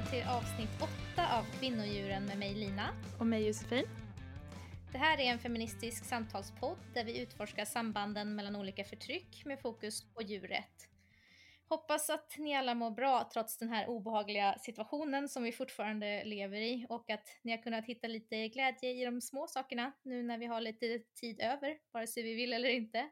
välkommen till avsnitt 8 av Kvinnodjuren med mig Lina. Och mig Josefin. Det här är en feministisk samtalspodd där vi utforskar sambanden mellan olika förtryck med fokus på djurrätt. Hoppas att ni alla mår bra trots den här obehagliga situationen som vi fortfarande lever i och att ni har kunnat hitta lite glädje i de små sakerna nu när vi har lite tid över, vare sig vi vill eller inte.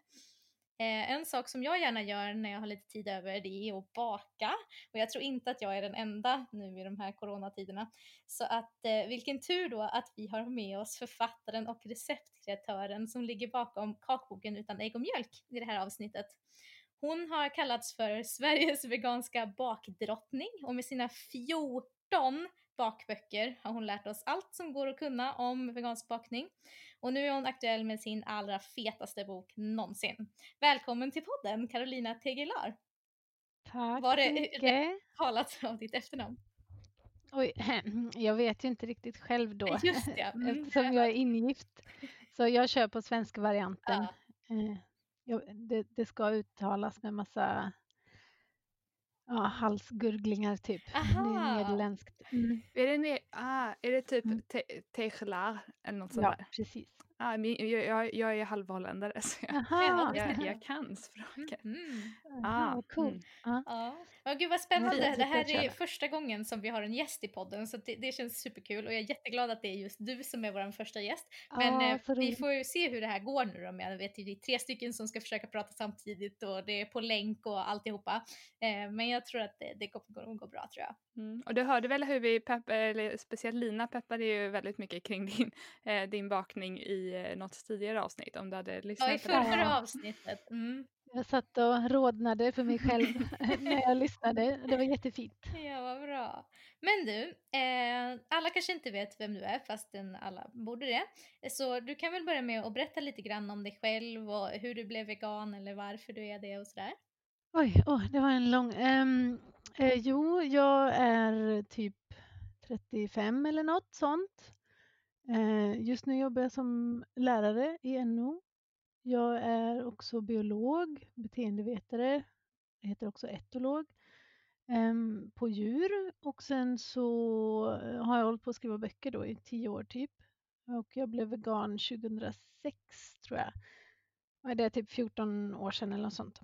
Eh, en sak som jag gärna gör när jag har lite tid över det är att baka och jag tror inte att jag är den enda nu i de här coronatiderna. Så att eh, vilken tur då att vi har med oss författaren och receptkreatören som ligger bakom kakboken utan ägg och mjölk i det här avsnittet. Hon har kallats för Sveriges veganska bakdrottning och med sina 14 bakböcker har hon lärt oss allt som går att kunna om vegansk bakning. Och nu är hon aktuell med sin allra fetaste bok någonsin. Välkommen till podden Carolina Tegelar. Tack Var det mycket. talat av ditt efternamn? Oj, jag vet ju inte riktigt själv då Just det, ja. Mm, eftersom jag är ingift. Så jag kör på svenska varianten. Ja. Eh, Det, det ska uttalas med massa ja, halsgurglingar typ. Det Aha. är nederländskt. Mm. Är det, ne- ah, är det typ Mm. te- eller något sånt Ja, där? precis. Ah, min, jag, jag, jag är halvholländare så jag, jag, jag kan språket. Mm. Aha, Ah, cool. mm. Ja. Ja, gud vad spännande. Det, det här är första gången som vi har en gäst i podden så det, det känns superkul och jag är jätteglad att det är just du som är vår första gäst. Men eh, så vi får ju se hur det här går nu då. Men jag vet det är tre stycken som ska försöka prata samtidigt och det är på länk och alltihopa. Eh, men jag tror att det, det kommer gå bra tror jag. Mm. Och du hörde väl hur vi pepp, eller speciellt Lina peppade ju väldigt mycket kring din, eh, din bakning i eh, något tidigare avsnitt om du hade lyssnat Ja, i förra, förra avsnittet. Mm. Jag satt och rodnade för mig själv när jag lyssnade. Det var jättefint. Ja, vad bra. Men du, eh, alla kanske inte vet vem du är fastän alla borde det. Så du kan väl börja med att berätta lite grann om dig själv och hur du blev vegan eller varför du är det och sådär. Oj, åh, det var en lång... ehm, eh, jo, jag är typ 35 eller något sånt. Eh, just nu jobbar jag som lärare i NO. Jag är också biolog, beteendevetare, jag heter också etolog, ehm, på djur. Och sen så eh, har jag hållit på att skriva böcker då i tio år typ. Och jag blev vegan 2006 tror jag. Och det är typ 14 år sedan eller något sånt.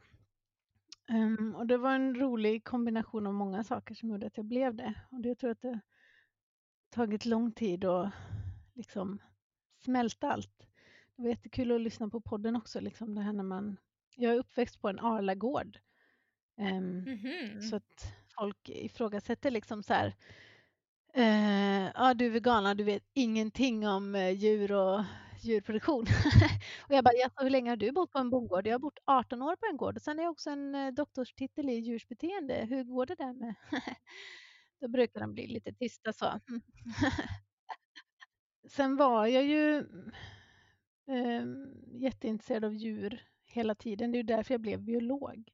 Ehm, och det var en rolig kombination av många saker som gjorde att jag blev det. Och det jag tror att det tagit lång tid att liksom smälta allt. Det var jättekul att lyssna på podden också. Liksom det här när man, jag är uppväxt på en Arlagård. Ehm, Mhm. Så att folk ifrågasätter liksom så här. Eh, ja, du är vegan, du vet ingenting om eh, djur och djurproduktion. och jag bara, "Jaså, hur länge har du bott på en bondgård? Jag har bott 18 år på en gård och sen är jag också en eh, doktorstitel i djursbeteende. Hur går det där med? Då brukar de bli lite tysta så. Sen var jag ju eh, jätteintresserad av djur hela tiden. Det är ju därför jag blev biolog.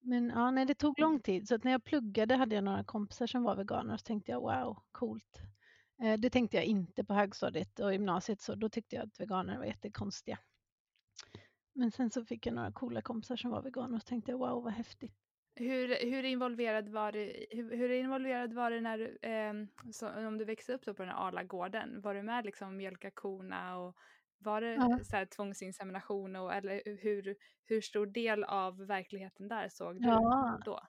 Men ja, nej, det tog lång tid. Så att när jag pluggade hade jag några kompisar som var veganer och så tänkte jag wow, coolt. Eh, det tänkte jag inte på högstadiet och gymnasiet så då tyckte jag att veganer var jättekonstiga. Men sen så fick jag några coola kompisar som var veganer och så tänkte jag wow vad häftigt. Hur, hur, involverad var du, hur, hur involverad var du när du, ehm, så, om du växte upp på den här Arlagården? Var du med liksom mjölka korna och var det Ja. så här tvångsinsemination och eller hur, hur stor del av verkligheten där såg du Ja. då?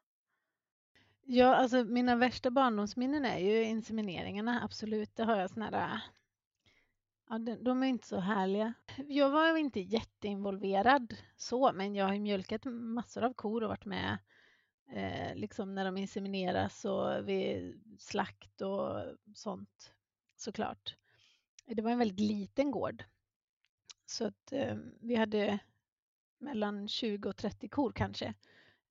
Ja, alltså mina värsta barndomsminnen är ju insemineringarna, absolut. Det har jag såna där... Ja, de, de är inte så härliga. Jag var ju inte jätteinvolverad så, men jag har ju mjölkat massor av kor och varit med eh, liksom när de insemineras och vid slakt och sånt såklart. Det var en väldigt liten gård. Så att eh, vi hade mellan 20 och 30 kor kanske.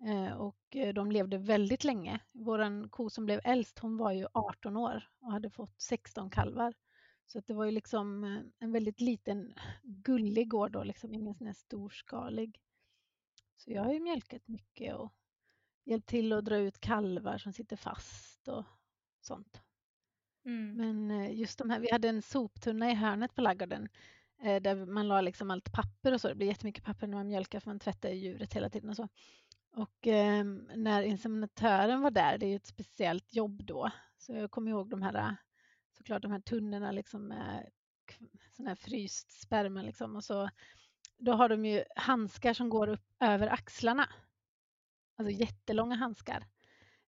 Eh, och eh, de levde väldigt länge. Vår ko som blev äldst, hon var ju 18 år och hade fått 16 kalvar. Så att det var ju liksom eh, en väldigt liten gullig gård då, liksom ingen sån här storskalig. Så jag har ju mjölkat mycket och hjälpt till att dra ut kalvar som sitter fast och sånt. Mm. Men eh, just de här, vi hade en soptunna i hörnet på ladugården eh, där man la liksom allt papper och så. Det blir jättemycket papper när man mjölkar för man tvättar ju djuret hela tiden och så. Och eh, när inseminatören var där, det är ju ett speciellt jobb då, Så jag kommer ihåg de här, såklart de här tunnorna liksom med sån här fryst sperma liksom och så då har de ju handskar som går upp över axlarna. Alltså jättelånga handskar.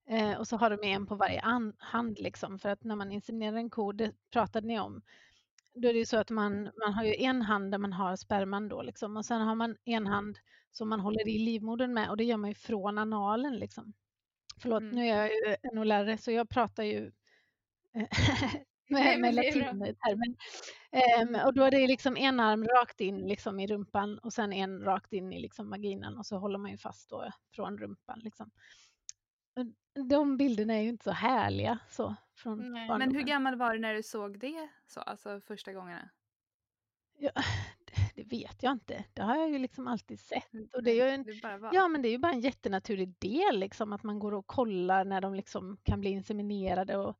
Eh, och så har de en på varje hand liksom för att när man inseminerar en ko, det pratade ni om, då är det ju så att man, man har ju en hand där man har sperman då liksom och sen har man en hand som man håller i livmodern med och det gör man ju från analen liksom. Förlåt, mm. nu är jag ju NO-lärare så jag pratar ju med, med latintermer. Um, och då är det liksom en arm rakt in liksom i rumpan och sen en rakt in i liksom vaginan och så håller man ju fast då från rumpan. Liksom. De bilderna är ju inte så härliga. Så, från Men hur gammal var du när du såg det så, alltså första gångerna? Ja, det vet jag inte. Det har jag ju liksom alltid sett. Och det är ju en, ja, men det är ju bara en jättenaturlig del liksom, att man går och kollar när de liksom kan bli inseminerade och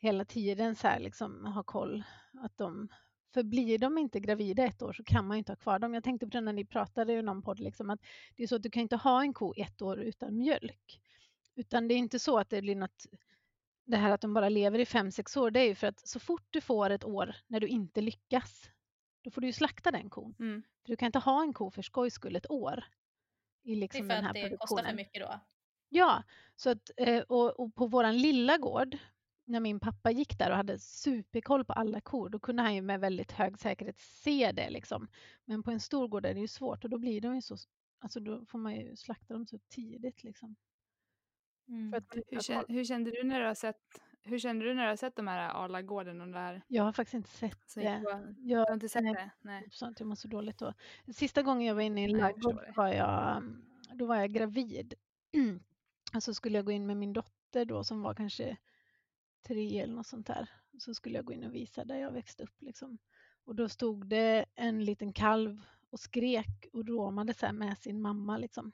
hela tiden så här liksom ha koll. Att de, för blir de inte gravida ett år så kan man inte ha kvar dem. Jag tänkte på det när ni pratade i någon podd, liksom, att det är så att du kan inte ha en ko ett år utan mjölk. Utan det är inte så att det blir något, det här att de bara lever i fem, sex år, det är ju för att så fort du får ett år när du inte lyckas, då får du ju slakta den kon. Mm. För du kan inte ha en ko för skojs skull ett år. I liksom det är för att det kostar för mycket då? Ja, så att, eh, och, och på våran lilla gård, när min pappa gick där och hade superkoll på alla kor, då kunde han ju med väldigt hög säkerhet se det. Liksom. Men på en stor gård är det ju svårt och då blir de ju så, alltså då får man ju slakta dem så tidigt. Liksom. Mm. Hur, kände, hur, kände du när du har sett hur kände du när du har sett de här Arlagården och det här? Jag har faktiskt inte sett så det. Var, jag, har inte sett nej, det? Nej. Sånt, jag mår så dåligt då. Sista gången jag var inne i en ladugård var jag, då var jag gravid. och så skulle jag gå in med min dotter då som var kanske tre eller något sånt där. Så skulle jag gå in och visa där jag växte upp. Liksom. Och då stod det en liten kalv och skrek och råmade så med sin mamma. Liksom.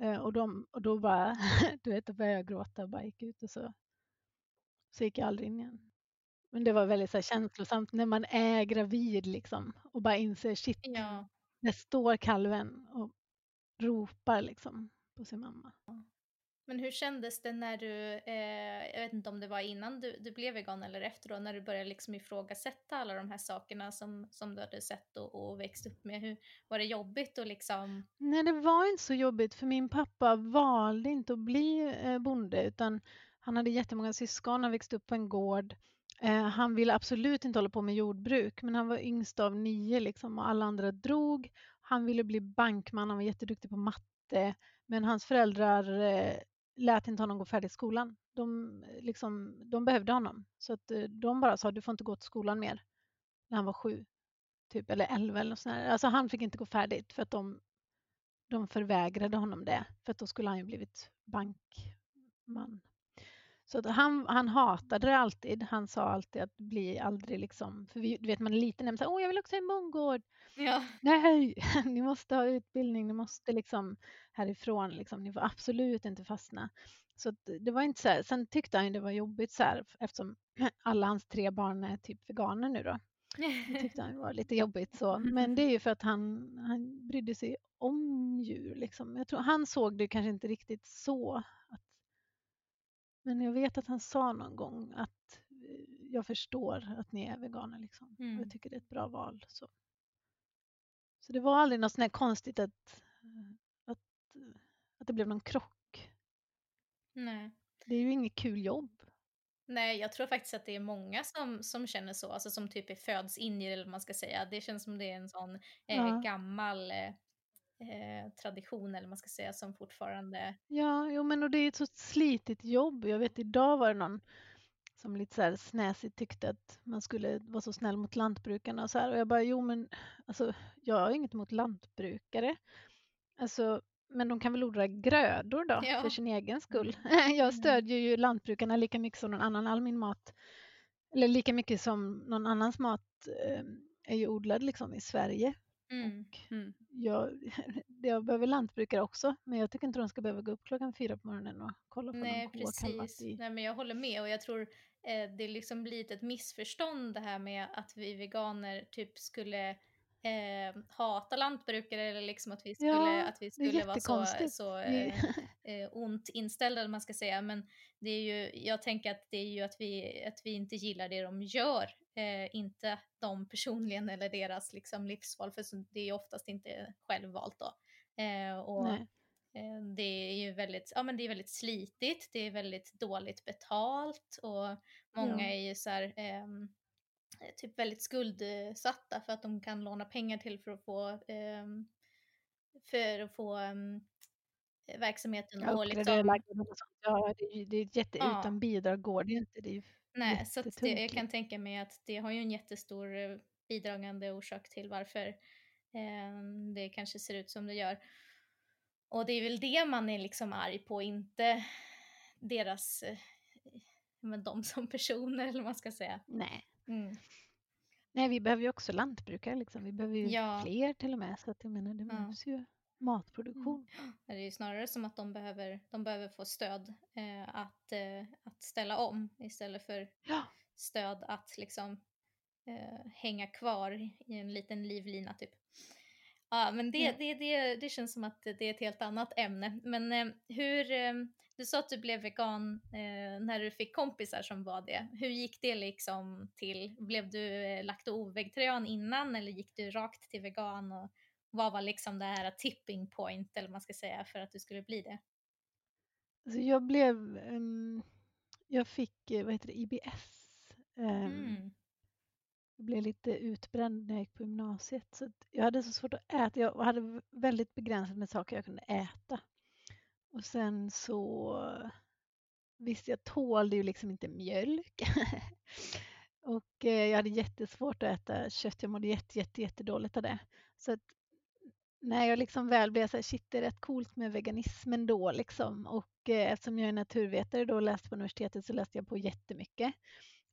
Eh, och, de, och då bara, du vet, då började jag gråta och bara gick ut och så, så gick jag aldrig in igen. Men det var väldigt så här, känslosamt när man är gravid liksom och bara inser shit, ja. där står kalven och ropar liksom på sin mamma. Men hur kändes det när du, eh, jag vet inte om det var innan du, du blev vegan eller efter då, när du började liksom ifrågasätta alla de här sakerna som, som du hade sett och, och växt upp med. Hur, var det jobbigt och liksom? Nej, det var inte så jobbigt för min pappa valde inte att bli eh, bonde utan han hade jättemånga syskon, han växte upp på en gård. Eh, han ville absolut inte hålla på med jordbruk men han var yngst av nio liksom, och alla andra drog. Han ville bli bankman, han var jätteduktig på matte men hans föräldrar eh, lät inte honom gå färdigt skolan. De, liksom, de behövde honom. Så att eh, de bara sa du får inte gå till skolan mer när han var sju. Typ, eller elva eller sånt Alltså han fick inte gå färdigt för att de, de förvägrade honom det. För att då skulle han ju blivit bankman. Så att han, han hatade det alltid. Han sa alltid att bli aldrig liksom, för vi, du vet man är liten och åh jag vill också ha en bondgård. Ja. Nej, ni måste ha utbildning, ni måste liksom härifrån, liksom, ni får absolut inte fastna. Så det var inte så här. Sen tyckte han det var jobbigt så här, eftersom alla hans tre barn är typ veganer nu då. Det tyckte han var lite jobbigt så. Men det är ju för att han, han brydde sig om djur. Liksom. Jag tror, han såg det kanske inte riktigt så. Men jag vet att han sa någon gång att eh, jag förstår att ni är veganer. Liksom. Mm. Jag tycker det är ett bra val. Så. Så det var aldrig något sånt konstigt att, att, att det blev någon krock. Nej. Det är ju inget kul jobb. Nej, jag tror faktiskt att det är många som, som känner så, alltså som typ är föds in i det eller vad man ska säga. Det känns som det är en sån eh, ja. gammal eh, eh, tradition eller man ska säga som fortfarande... Ja, jo, men och det är ett så slitigt jobb. Jag vet idag var det någon som lite så här snäsigt tyckte att man skulle vara så snäll mot lantbrukarna och så här. Och jag bara, jo men alltså, jag har inget emot lantbrukare. Alltså, men de kan väl odla grödor då ja. för sin egen skull. Mm. Jag mm. stödjer ju lantbrukarna lika mycket som någon annan. All min mat, eller lika mycket som någon annans mat eh, är ju odlad liksom i Sverige. Mm. Mm. Jag, jag behöver lantbrukare också, men jag tycker inte de ska behöva gå upp klockan fyra på morgonen och kolla på Nej, någon precis. I... Nej, men jag håller med och jag tror eh, det liksom blivit ett missförstånd det här med att vi veganer typ skulle eh, hata lantbrukare eller liksom att vi skulle, ja, att vi skulle vara så, så eh, eh, ont inställda, eller man ska säga, men det är ju, jag tänker att det är ju att vi, att vi inte gillar det de gör, eh, inte de personligen eller deras liksom, livsval, för det är ju oftast inte självvalt då. Eh, och Nej. det är ju väldigt, ja men det är väldigt slitigt, det är väldigt dåligt betalt och många Ja. är ju så här, ehm, typ väldigt skuldsatta för att de kan låna pengar till för att få, ehm, för att få um, verksamheten Ja, och liksom. Ja, det det är jätte Ja. utan bidrag går det inte. Det är nej, så det, jag kan tänka mig att det har ju en jättestor eh, bidragande orsak till varför ehm, det kanske ser ut som det gör. Och det är väl det man är liksom arg på, inte deras, eh, men de som personer eller vad man ska säga. Nej. Mm. Nej, vi behöver ju också lantbrukare liksom. Vi behöver ju Ja. fler till och med. Så att jag menar, det Ja. behövs ju matproduktion. Det är ju snarare som att de behöver, de behöver få stöd eh, att, eh, att ställa om istället för Ja. stöd att liksom eh, hänga kvar i en liten livlina typ. Ja, men det, Ja. det, det, det känns som att det är ett helt annat ämne. Men eh, hur, eh, du sa att du blev vegan eh, när du fick kompisar som var det. Hur gick det liksom till? Blev du eh, lakto-vegetarian innan eller gick du rakt till vegan? Och vad var liksom det här tipping point eller man ska säga för att du skulle bli det? Alltså jag blev... ehm, jag fick, eh, vad heter det, IBS. Ehm, Mm. Jag blev lite utbränd när jag gick på gymnasiet. Så jag hade så svårt att äta. Jag hade väldigt begränsat med saker jag kunde äta. Och sen så visst, jag tålde ju liksom inte mjölk. och eh, jag hade jättesvårt att äta kött. Jag mådde jätte, jätte, jättedåligt av det. Så att när jag liksom väl blev så här, shit det är rätt coolt med veganismen då liksom. Och eh, eftersom jag är naturvetare då och läste på universitetet så läste jag på jättemycket.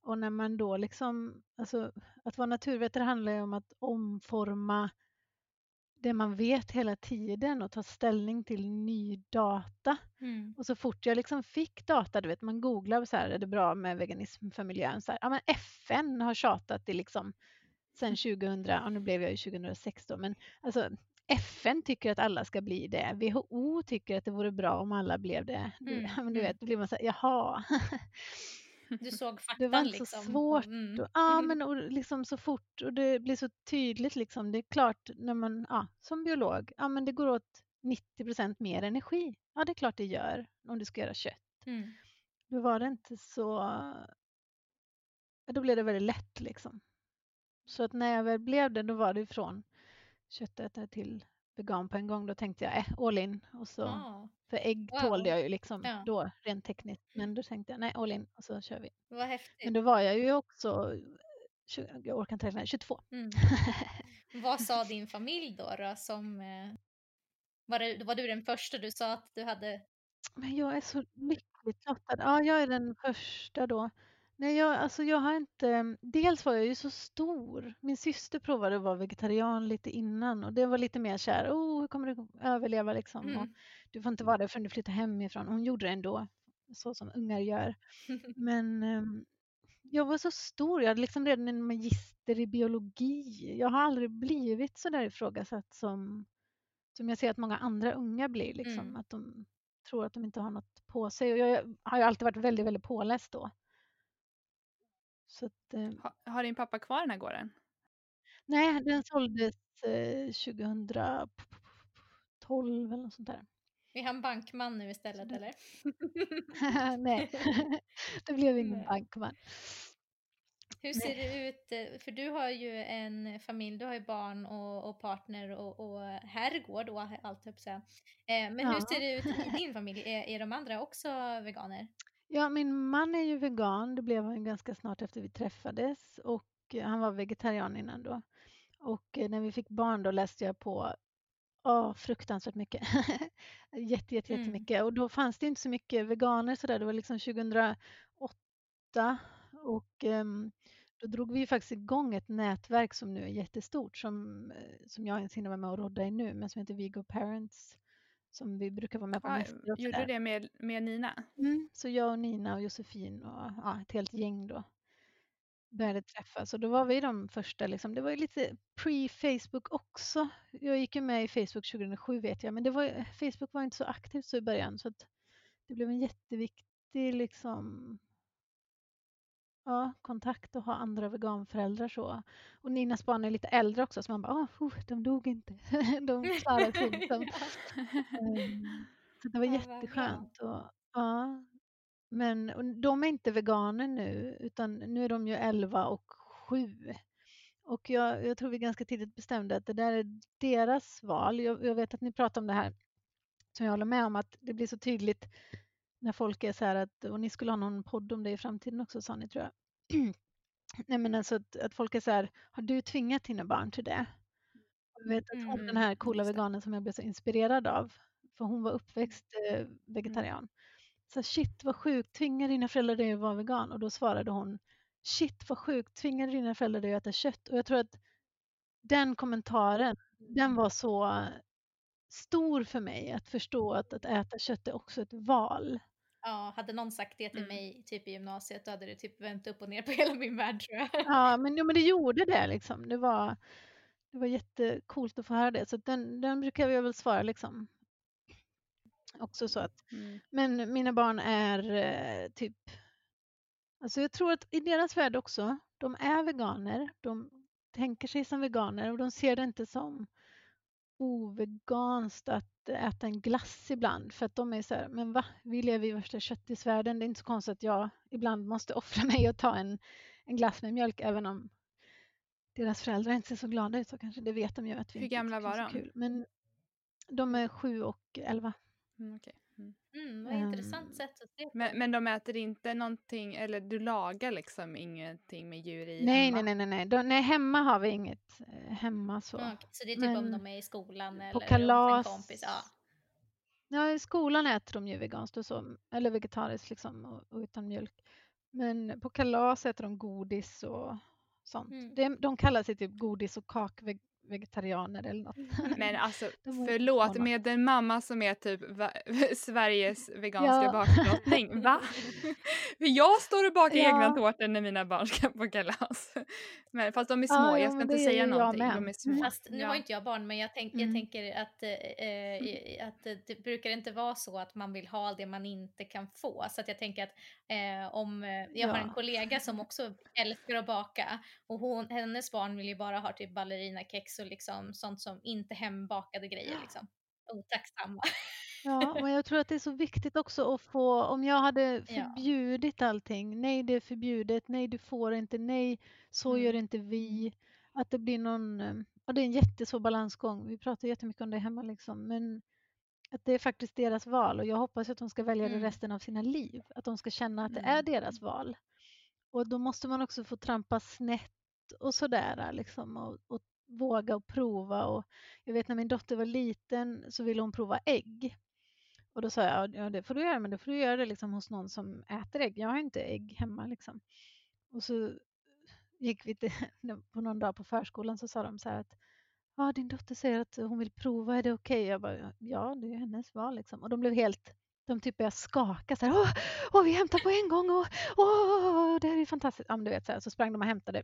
Och när man då liksom, alltså att vara naturvetare handlar ju om att omforma det man vet hela tiden och ta ställning till ny data. Mm. Och så fort jag liksom fick data, du vet man googlar så här, är det bra med veganism för miljön? Så här, ja men FN har tjatat i liksom sen 2000, ja nu blev jag ju 2006 då, men alltså FN tycker att alla ska bli det. WHO tycker att det vore bra om alla blev det. Mm, men du mm. vet, då blir man så här, jaha. Du såg Det faktan var inte liksom. så svårt. Mm. Och, ja, men och liksom så fort och det blir så tydligt liksom. Det är klart när man, ja, som biolog, ja men det går åt 90% mer energi. Ja, det är klart det gör om du ska göra kött. Mm. Då var det inte så, då blev det väldigt lätt liksom. Så att när jag väl blev det, då var det från köttätare till vegan på en gång. Då tänkte jag, äh, all in. Och så, Ja, för ägg Wow. tålde jag ju liksom Ja. då, rent tekniskt. Men då tänkte jag, nej, all in och så kör vi. vad häftigt. Men då var jag ju också, jag orkar inte räkna, 22. Mm. Vad sa din familj då? då som, eh, var, det, var du den första du sa att du hade? Men jag är så lyckligt lottad. Ja, jag är den första då. Nej, jag, alltså jag har inte... Dels var jag ju så stor. Min syster provade att vara vegetarian lite innan och det var lite mer så här, oh, hur kommer du överleva liksom? Och Mm. du får inte vara där förrän du flyttar hemifrån. Hon gjorde det ändå, så som ungar gör. Men ehm, jag var så stor. Jag hade liksom redan en magister i biologi. Jag har aldrig blivit så där ifrågasatt som, som jag ser att många andra unga blir. Liksom, Mm. Att de tror att de inte har något på sig. Och jag har ju alltid varit väldigt, väldigt påläst då. Så att, eh, Ha, har din pappa kvar den här gården? nej, den såldes eh, 2012 eller något sånt där. Är han bankman nu istället eller? nej, det blev ingen bankman. Hur ser det ut? eh, För du har ju en familj, du har ju barn och, och partner och, och herrgård och allt höll. Eh, Men hur Ja. ser det ut i din familj? Är, är de andra också veganer? Ja, min man är ju vegan. Det blev han ganska snart efter vi träffades och eh, han var vegetarian innan då. Och eh, när vi fick barn då läste jag på åh, fruktansvärt mycket. Jätte, jätte, Mm. jättemycket. Och då fanns det inte så mycket veganer så där. Det var liksom 2008 och ehm, då drog vi ju faktiskt igång ett nätverk som nu är jättestort som, eh, som jag ens hinner vara med och rodda i nu men som heter Vigo Parents som vi brukar vara med på Ja, och gjorde du det med, med Nina? Mm, så jag och Nina och Josefin och ja, ett helt gäng då. började träffas och då var vi de första, liksom, det var ju lite pre-Facebook också. Jag gick ju med i Facebook 2007 vet jag, men det var, Facebook var inte så aktivt så i början så att det blev en jätteviktig liksom, ja, kontakt att ha andra veganföräldrar så. Och Ninas barn är lite äldre också så man bara, oh, de dog inte. de klarade sig. Liksom. så det var jätteskönt. Och, ja, men de är inte veganer nu utan nu är de ju 11 och 7. Och jag, jag tror vi ganska tidigt bestämde att det där är deras val. Jag, jag, vet att ni pratar om det här som jag håller med om att det blir så tydligt när folk är så här att, och ni skulle ha någon podd om det i framtiden också sa ni tror jag. Nej men alltså att, att folk är så här, har du tvingat dina barn till det? Jag vet att hon, mm, den här coola veganen som jag blev så inspirerad av, för hon var uppväxt eh, vegetarian. Mm. Så shit vad sjukt, tvingar dina föräldrar dig att vara vegan? Och då svarade hon, shit vad sjukt, tvingar dina föräldrar dig att äta kött? Och jag tror att den kommentaren, den var så stor för mig att förstå att, att äta kött är också ett val. Ja, hade någon sagt det till mm. mig typ i gymnasiet då hade det typ vänt upp och ner på hela min värld tror jag. Ja, men, jo, men det gjorde det liksom. Det var, det var jättekult att få höra det. Så den, den brukar jag väl svara liksom. Också så att, mm. men mina barn är eh, typ, alltså jag tror att i deras värld också, de är veganer, de tänker sig som veganer och de ser det inte som oveganskt att äta en glass ibland för att de är så här, men va, vi lever i värsta köttisvärlden, det är inte så konstigt att jag ibland måste offra mig och ta en, en glass med mjölk även om deras föräldrar inte ser så glada ut så kanske det vet de ju att vi Hur gamla var de? Kul. Men de är sju och elva. Mm, okay. Mm. Mm, vad intressant um, sätt att se på. Men, men de äter inte någonting, eller du lagar liksom ingenting med djur i nej, hemma? Nej, nej, nej. De, nej, hemma har vi inget eh, hemma så. Mm, så det är typ men, om de är i skolan eller på kalas, en kompis? Ja. ja, i skolan äter de ju veganskt och så, eller vegetariskt liksom och, och utan mjölk. Men på kalas äter de godis och sånt. Mm. De, de kallar sig typ godis och kakveg vegetarianer eller något. Men alltså förlåt, med en mamma som är typ Sveriges veganska ja. bakdrottning, va? För jag står och bakar ja. egna tårtor när mina barn ska på kalas. Men, fast de är små, ja, jag ska inte säga någonting. De är små. Fast nu har inte jag barn, men jag, tänk, mm. jag tänker att, eh, att det brukar inte vara så att man vill ha det man inte kan få. Så att jag tänker att eh, om eh, jag har en kollega som också älskar att baka och hon, hennes barn vill ju bara ha typ ballerinakex och liksom sånt som inte hembakade grejer liksom. Otacksamma. Ja, men jag tror att det är så viktigt också att få, om jag hade förbjudit ja. allting, nej det är förbjudet, nej du får inte, nej så mm. gör inte vi. Att det blir någon, eh, och det är en jättesvår balansgång, vi pratar jättemycket om det hemma liksom, men att det är faktiskt deras val och jag hoppas att de ska välja mm. det resten av sina liv, att de ska känna att det är mm. deras val. Och då måste man också få trampa snett och sådär liksom och, och våga och prova. Och jag vet när min dotter var liten så ville hon prova ägg. Och då sa jag, ja det får du göra, men då får du göra det liksom hos någon som äter ägg. Jag har inte ägg hemma liksom. Och så gick vi till, på någon dag på förskolan så sa de så här att ja, din dotter säger att hon vill prova, är det okej? Okay? Jag bara, ja det är hennes val liksom. Och de blev helt, de typ började skaka så här, åh, åh vi hämtar på en gång och åh, det här är fantastiskt. Ja, men du vet så, här, så sprang de och hämtade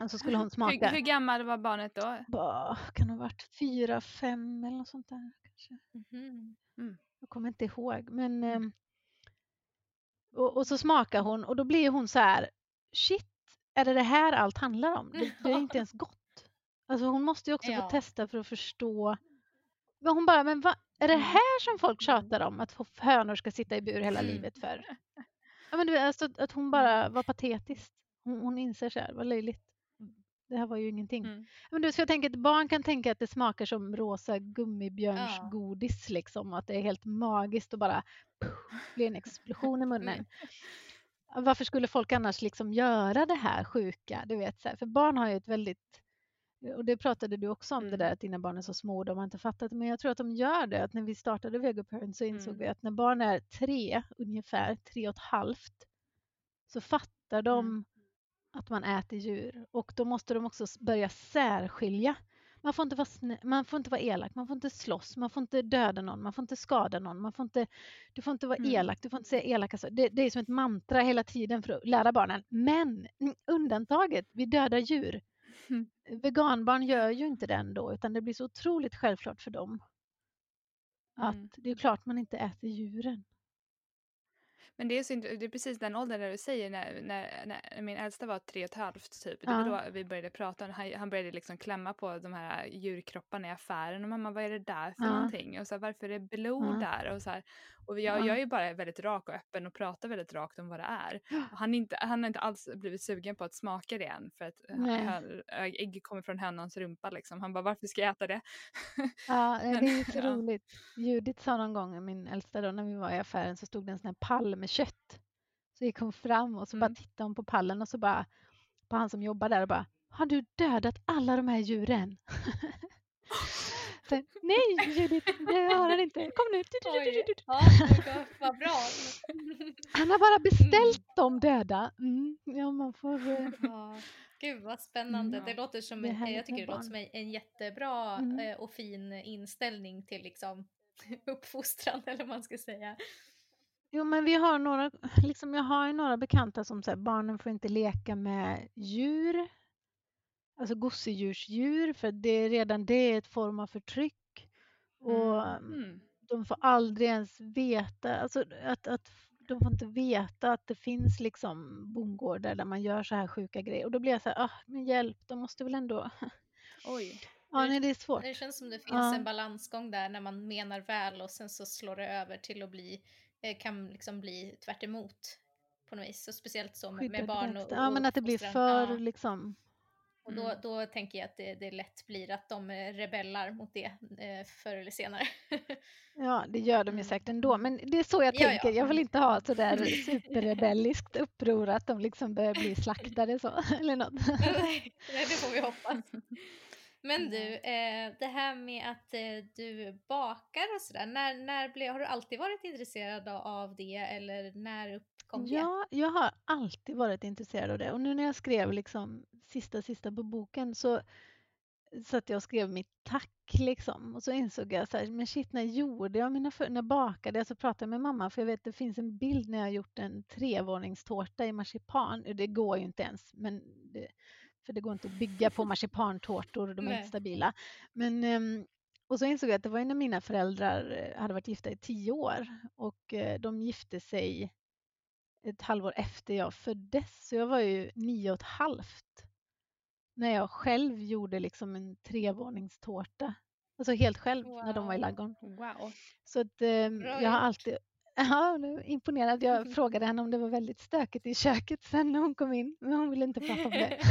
och så skulle hon smaka. Hur, hur gammal var barnet då? Bah, kan ha varit fyra, fem eller något sånt där. Kanske. Mm. Mm. Jag kommer inte ihåg. Men, mm. Ehm, och, och, så smakar hon och då blir hon så här, shit, är det det här allt handlar om? Det, det är inte ens gott. Alltså hon måste ju också ja. få testa för att förstå. Men hon bara, men vad, är det mm. här som folk tjatar om? Att hönor ska sitta i bur hela mm. livet för? Ja, men du, alltså, att hon bara var patetisk. Hon, hon inser så här, vad löjligt det här var ju ingenting. Mm. Men du, så jag tänker att barn kan tänka att det smakar som rosa gummibjörnsgodis ja. liksom. Att det är helt magiskt och bara puff, blir en explosion i munnen. Mm. Varför skulle folk annars liksom göra det här sjuka? Du vet, så här, för barn har ju ett väldigt och det pratade du också om mm. det där att dina barn är så små och de har inte fattat men jag tror att de gör det. Att när vi startade Vegoparent så insåg mm. vi att när barn är tre, ungefär tre och ett halvt så fattar de mm att man äter djur och då måste de också börja särskilja. Man får, inte vara snä- man får inte vara elak, man får inte slåss, man får inte döda någon, man får inte skada någon, man får inte, du får inte vara Mm. elak, du får inte säga elaka saker. Det, det är som ett mantra hela tiden för att lära barnen. Men mm, undantaget, vi dödar djur. Mm. Veganbarn gör ju inte det ändå, utan det blir så otroligt självklart för dem. Att Mm. det är klart man inte äter djuren. Men det är, så, det är precis den åldern där du säger när, när, när min äldsta var tre och ett halvt typ. Det var då vi började prata. Han, han började liksom klämma på de här djurkropparna i affären. Och mamma vad är det där för Ja. någonting? Och så här, varför är det blod Ja. där? Och, så här, och jag, Ja. jag är bara väldigt rak och öppen och pratar väldigt rakt om vad det är. Och Han, inte, han har inte alls blivit sugen på att smaka det än. För att Nej. hö- ägg kommer från hönans rumpa liksom. Han bara varför ska jag äta det? Ja, eh, det är så Ja. roligt. Judith sa någon gång, min äldsta då, när vi var i affären så stod det en sån här pall med kött. Så gick hon fram och så bara Mm. tittade hon på pallen och så bara på han som jobbar där och bara Har du dödat alla de här djuren? så, Nej Judith, det har han inte. Kom nu. Oj, ja, vad- bra. Han har bara beställt dem döda. Mm, ja, man får... eh, Ja, gud vad spännande. Mm. Det låter som Det en, härligt jag tycker det låter som en, en jättebra Mm. eh, och fin inställning till liksom uppfostran eller vad man ska säga. Jo, men vi har några, liksom jag har ju några bekanta som säger barnen får inte leka med djur. Alltså gosedjursdjur, för det är redan det är ett form av förtryck. Och Mm. de får aldrig ens veta, alltså att, att de får inte veta att det finns liksom bondgårdar där man gör så här sjuka grejer. Och då blir jag så här, ah, men hjälp, de måste väl ändå... Oj. ja, nej, det är svårt. Det känns som det finns Ja. en balansgång där när man menar väl och sen så slår det över till att bli, eh, kan liksom bli tvärt emot på något vis. Och speciellt så med, med barn och, bästa. Ja, men att det blir för Ja. liksom... Och då, Mm. då tänker jag att det, det lätt blir att de eh, rebellar mot det eh, förr eller senare. Ja, det gör de ju Mm. säkert ändå. Men det är så jag Ja, ja. tänker. Jag vill inte ha ett sådär superrebelliskt uppror att de liksom börjar bli slaktade så, eller något. Nej, det får vi hoppas. Men du, eh, det här med att eh, du bakar och sådär, när, när blev, har du alltid varit intresserad av det eller när uppkom det? Ja, jag har alltid varit intresserad av det. Och nu när jag skrev liksom sista, sista på boken så satt jag och skrev mitt tack liksom. Och så insåg jag så här, men shit, när gjorde jag mina för- när bakade jag så pratade jag med mamma för jag vet det finns en bild när jag har gjort en trevåningstårta i marsipan. Det går ju inte ens, men det, för det går inte att bygga på marsipantårtor, de är Nej. inte stabila. Men, ehm, och så insåg jag att det var när mina föräldrar eh, hade varit gifta i tio år och eh, de gifte sig ett halvår efter jag föddes. Så jag var ju nio och ett halvt när jag själv gjorde liksom en trevåningstårta. Alltså helt själv när de var i Wow. ladugården. Wow. Så att, eh, jag har alltid Ja, nu imponerad. Jag frågade henne om det var väldigt stökigt i köket sen när hon kom in, men hon ville inte prata om det.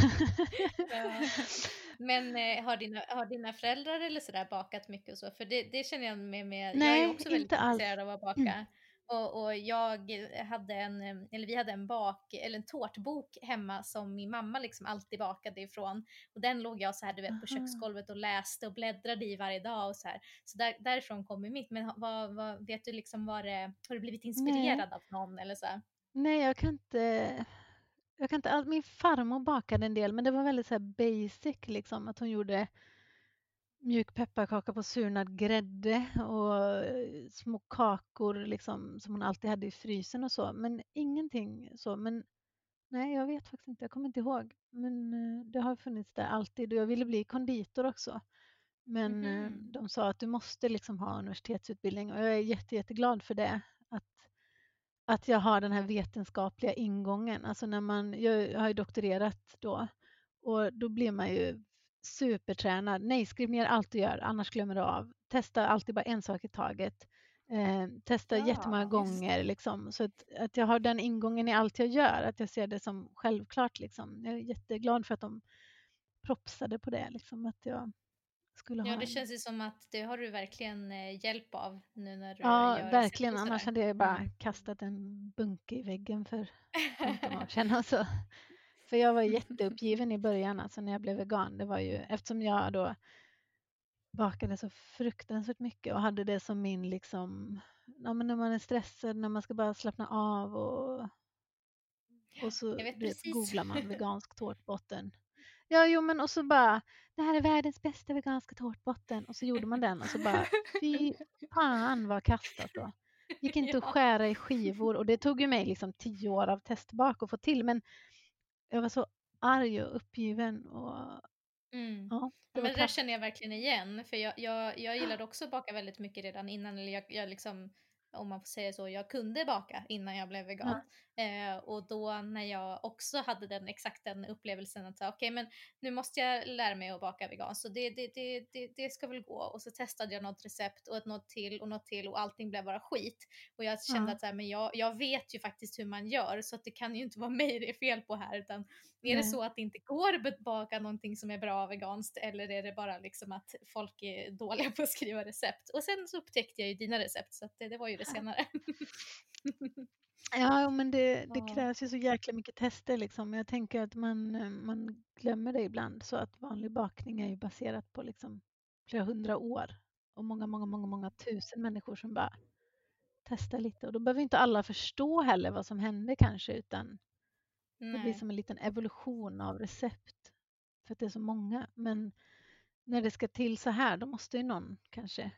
Men eh, har, dina, har dina föräldrar eller sådär bakat mycket och så? För det, det känner jag med, med jag är Nej, också väldigt alls. intresserad av att baka. Och, och jag hade en, eh, eller vi hade en bak, eller en tårtbok hemma som min mamma liksom alltid bakade ifrån. Och den låg jag så här, du vet, på köksgolvet och läste och bläddrade i varje dag och så här. Så där, därifrån kommer mitt. Men vad, vad, vet du liksom vad det, har du blivit inspirerad av någon eller så? här? Nej, jag kan inte... Jag kan inte all... Min farmor bakade en del, men det var väldigt så basic, liksom. Att hon gjorde mjuk pepparkaka på surnad grädde och eh, små kakor liksom, som hon alltid hade i frysen och så. Men ingenting så. Men nej, jag vet faktiskt inte. Jag kommer inte ihåg. Men eh, det har funnits där alltid och jag ville bli konditor också. Men Mhm. de sa att du måste liksom ha universitetsutbildning och jag är jätte, jätteglad för det. Att, att jag har den här vetenskapliga ingången. Alltså när man, jag har ju doktorerat då och då blir man ju supertränad. Nej, skriv ner allt du gör, annars glömmer du av. Testa alltid bara en sak i taget. Eh, testa Ja, jättemånga just gånger. Liksom. Så att, att jag har den ingången i allt jag gör, att jag ser det som självklart. Liksom. Jag är jätteglad för att de propsade på det. Liksom, att jag skulle Ja, ha det en- känns ju som att det har du verkligen eh, hjälp av nu när du Ja, gör verkligen. Annars hade jag bara Mm. kastat en bunke i väggen för 15 år sedan. Alltså. För jag var jätteuppgiven i början, alltså när jag blev vegan. Det var ju, eftersom jag då bakade så fruktansvärt mycket och hade det som min, liksom, ja, men när man är stressad, när man ska bara slappna av och, och så vet googlar man vegansk tårtbotten. Ja, jo men och så bara, det här är världens bästa veganska tårtbotten och så gjorde man den och så bara, fy fan vad kastat då. Gick inte ja. att skära i skivor och det tog ju mig liksom tio år av testbak att få till men jag var så arg och uppgiven och Mm. Ja, det, men det där känner jag verkligen igen, för jag, jag, jag gillade också att baka väldigt mycket redan innan, eller jag, jag liksom om man får säga så, jag kunde baka innan jag blev vegan. Eh, och då när jag också hade den exakt den upplevelsen att okej okay, men nu måste jag lära mig att baka vegan så det, det, det, det, det ska väl gå. Och så testade jag något recept och ett något till och något till och allting blev bara skit. Och jag kände ja. att så här, men jag, jag vet ju faktiskt hur man gör så att det kan ju inte vara mig det är fel på här utan är Nej. det så att det inte går att baka någonting som är bra veganskt eller är det bara liksom att folk är dåliga på att skriva recept? Och sen så upptäckte jag ju dina recept så det, det var ju det senare. Ja, men det, det ja. krävs ju så jäkla mycket tester liksom. Jag tänker att man, eh, man glömmer det ibland så att vanlig bakning är ju baserat på liksom flera hundra år och många, många, många, många tusen människor som bara testar lite och då behöver inte alla förstå heller vad som hände kanske utan Nej. det blir som en liten evolution av recept för att det är så många. Men när det ska till så här då måste ju någon kanske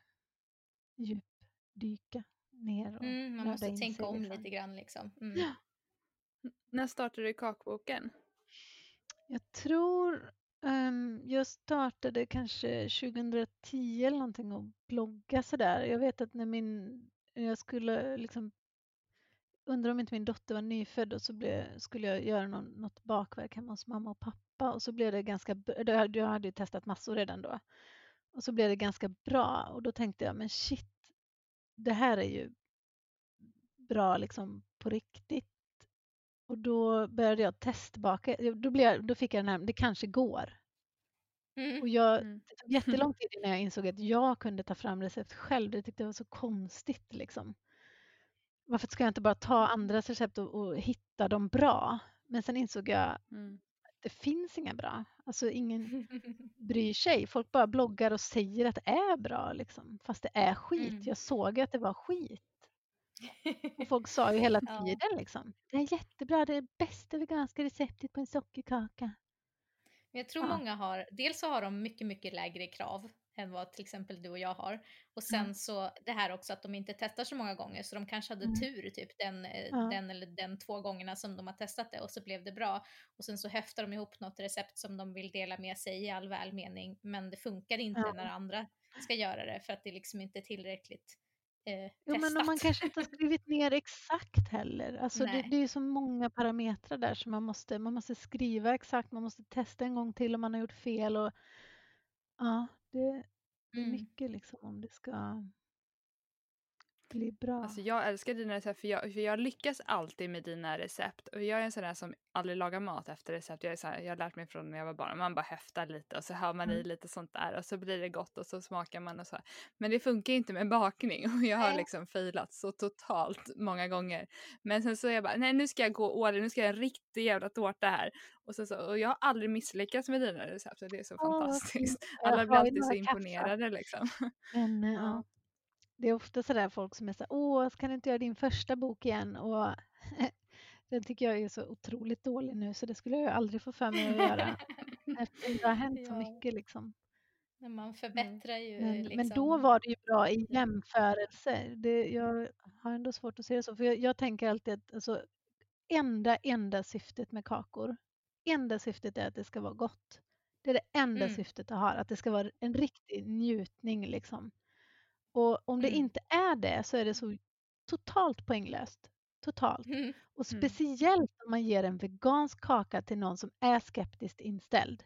djupdyka ner och mm, Man måste tänka om liksom. lite grann liksom. Mm. Ja. När startade du kakboken? Jag tror um, jag startade kanske 2010 eller någonting och blogga sådär. Jag vet att när min, jag skulle liksom undrar om inte min dotter var nyfödd och så blev, skulle jag göra någon, något bakverk hemma hos mamma och pappa och så blev det ganska, jag hade ju testat massor redan då. Och så blev det ganska bra och då tänkte jag men shit, det här är ju bra liksom på riktigt. Och då började jag testbaka. Då, blev jag, då fick jag den här, det kanske går. Mm. Och jag, mm. det tog jättelång tid innan jag insåg att jag kunde ta fram recept själv. Det tyckte jag var så konstigt. Liksom. Varför ska jag inte bara ta andras recept och, och hitta dem bra? Men sen insåg jag mm. Det finns inga bra. Alltså ingen bryr sig. Folk bara bloggar och säger att det är bra. Liksom. Fast det är skit. Mm. Jag såg att det var skit. Och folk sa ju hela tiden liksom. Det är jättebra, det är det bästa veganska receptet på en sockerkaka. Jag tror ja. många har, dels så har de mycket, mycket lägre krav än vad till exempel du och jag har. Och sen mm. så det här också att de inte testar så många gånger så de kanske hade mm. tur typ den, eh, ja. den eller den två gångerna som de har testat det och så blev det bra. Och sen så häftar de ihop något recept som de vill dela med sig i all välmening men det funkar inte ja. när andra ska göra det för att det liksom inte är tillräckligt eh, jo, testat. men man kanske inte har skrivit ner exakt heller. Alltså det, det, är så många parametrar där som man måste, man måste skriva exakt, man måste testa en gång till om man har gjort fel. Och, ja, det, är mm. mycket liksom om det ska bli bra. Alltså jag älskar dina recept för jag, för jag lyckas alltid med dina recept. Och jag är en sån där som aldrig lagar mat efter recept. Jag, är så här, jag har lärt mig från när jag var barn. Man bara häftar lite och så hör man mm. i lite sånt där och så blir det gott och så smakar man och så. Men det funkar inte med bakning och jag har liksom failat så totalt många gånger. Men sen så är jag bara, nej nu ska jag gå all nu ska jag göra en riktig jävla tårta här. Och, så, så, och jag har aldrig misslyckats med dina recept och det är så oh, fantastiskt. Alla blir alltid så imponerade liksom. Men, ja det är ofta sådär folk som är så åh, kan du inte göra din första bok igen? Och den tycker jag är så otroligt dålig nu så det skulle jag aldrig få för mig att göra. det har hänt så mycket liksom. Men man förbättrar ju. Men, liksom. men då var det ju bra i jämförelse. Det, jag har ändå svårt att se det så. För jag, jag tänker alltid att alltså, enda, enda syftet med kakor, enda syftet är att det ska vara gott. Det är det enda mm. syftet jag har, att det ska vara en riktig njutning liksom. Och om det mm. inte är det så är det så totalt poänglöst. Totalt. Mm. Och mm. speciellt om man ger en vegansk kaka till någon som är skeptiskt inställd.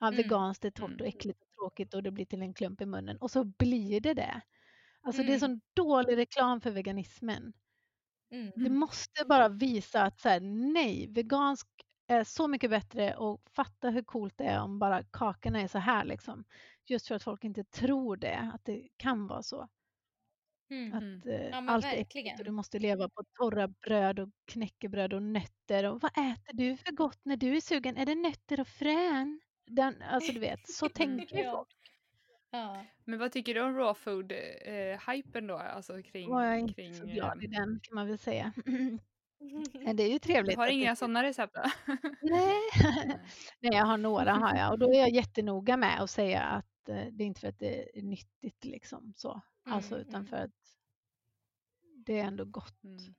Ja, mm. veganskt är torrt och äckligt och tråkigt och det blir till en klump i munnen. Och så blir det det. Alltså det är sån dålig reklam för veganismen. Mm. Det måste bara visa att så här, nej, vegansk är så mycket bättre och fatta hur coolt det är om bara kakorna är så här liksom. Just för att folk inte tror det, att det kan vara så. Mm, att mm. eh, ja, allt är äckligt och du måste leva på torra bröd och knäckebröd och nötter. Och vad äter du för gott när du är sugen? Är det nötter och frön? Den, alltså du vet, så tänker ja. folk. Ja. Men vad tycker du om raw food-hypen eh, då? Alltså kring, Var jag inte kring, så glad i den kan man väl säga. det är ju trevligt. Du har inga sådana recept då? Nej. Nej, jag har några har jag och då är jag jättenoga med att säga att eh, det är inte för att det är nyttigt liksom så. Alltså mm, utan mm. för att det är ändå gott. Mm.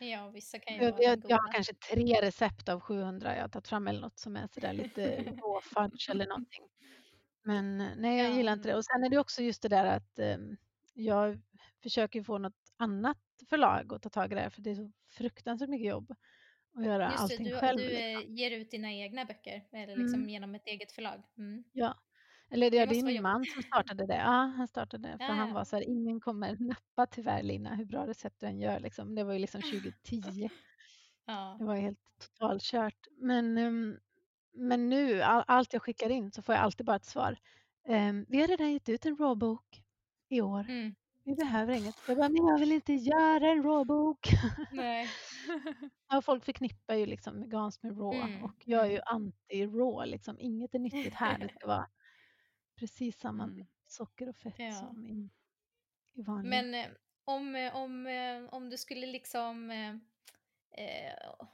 Ja, vissa kan ju jag, vara jag, jag har kanske tre recept av 700 jag har tagit fram eller något som är sådär lite råfudge eller någonting. Men eh, nej, jag gillar inte det. Och sen är det också just det där att um, jag försöker få något annat förlag att ta tag i det här för det är så fruktansvärt mycket jobb att göra just allting det, du, själv. Du liksom. ger ut dina egna böcker eller liksom mm. genom ett eget förlag. Mm. Ja, eller det, det är min man som startade det. Ja, han startade det. För ja. han var så här, ingen kommer nappa tyvärr Lina, hur bra recept du än gör. Liksom. Det var ju liksom 2010. Ja. Det var helt totalkört. Men, um, men nu, all, allt jag skickar in så får jag alltid bara ett svar. Um, vi har redan gett ut en råbok i år. Mm. Vi behöver inget. Jag bara, men jag vill inte göra en råbok. Nej. ja, folk förknippar ju liksom veganskt med rå mm. och jag är ju mm. anti-rå. Liksom. Inget är nyttigt här. Det ska vara precis samma mm. socker och fett ja. som i, i vanliga. Men eh, om, eh, om, eh, om du skulle liksom eh,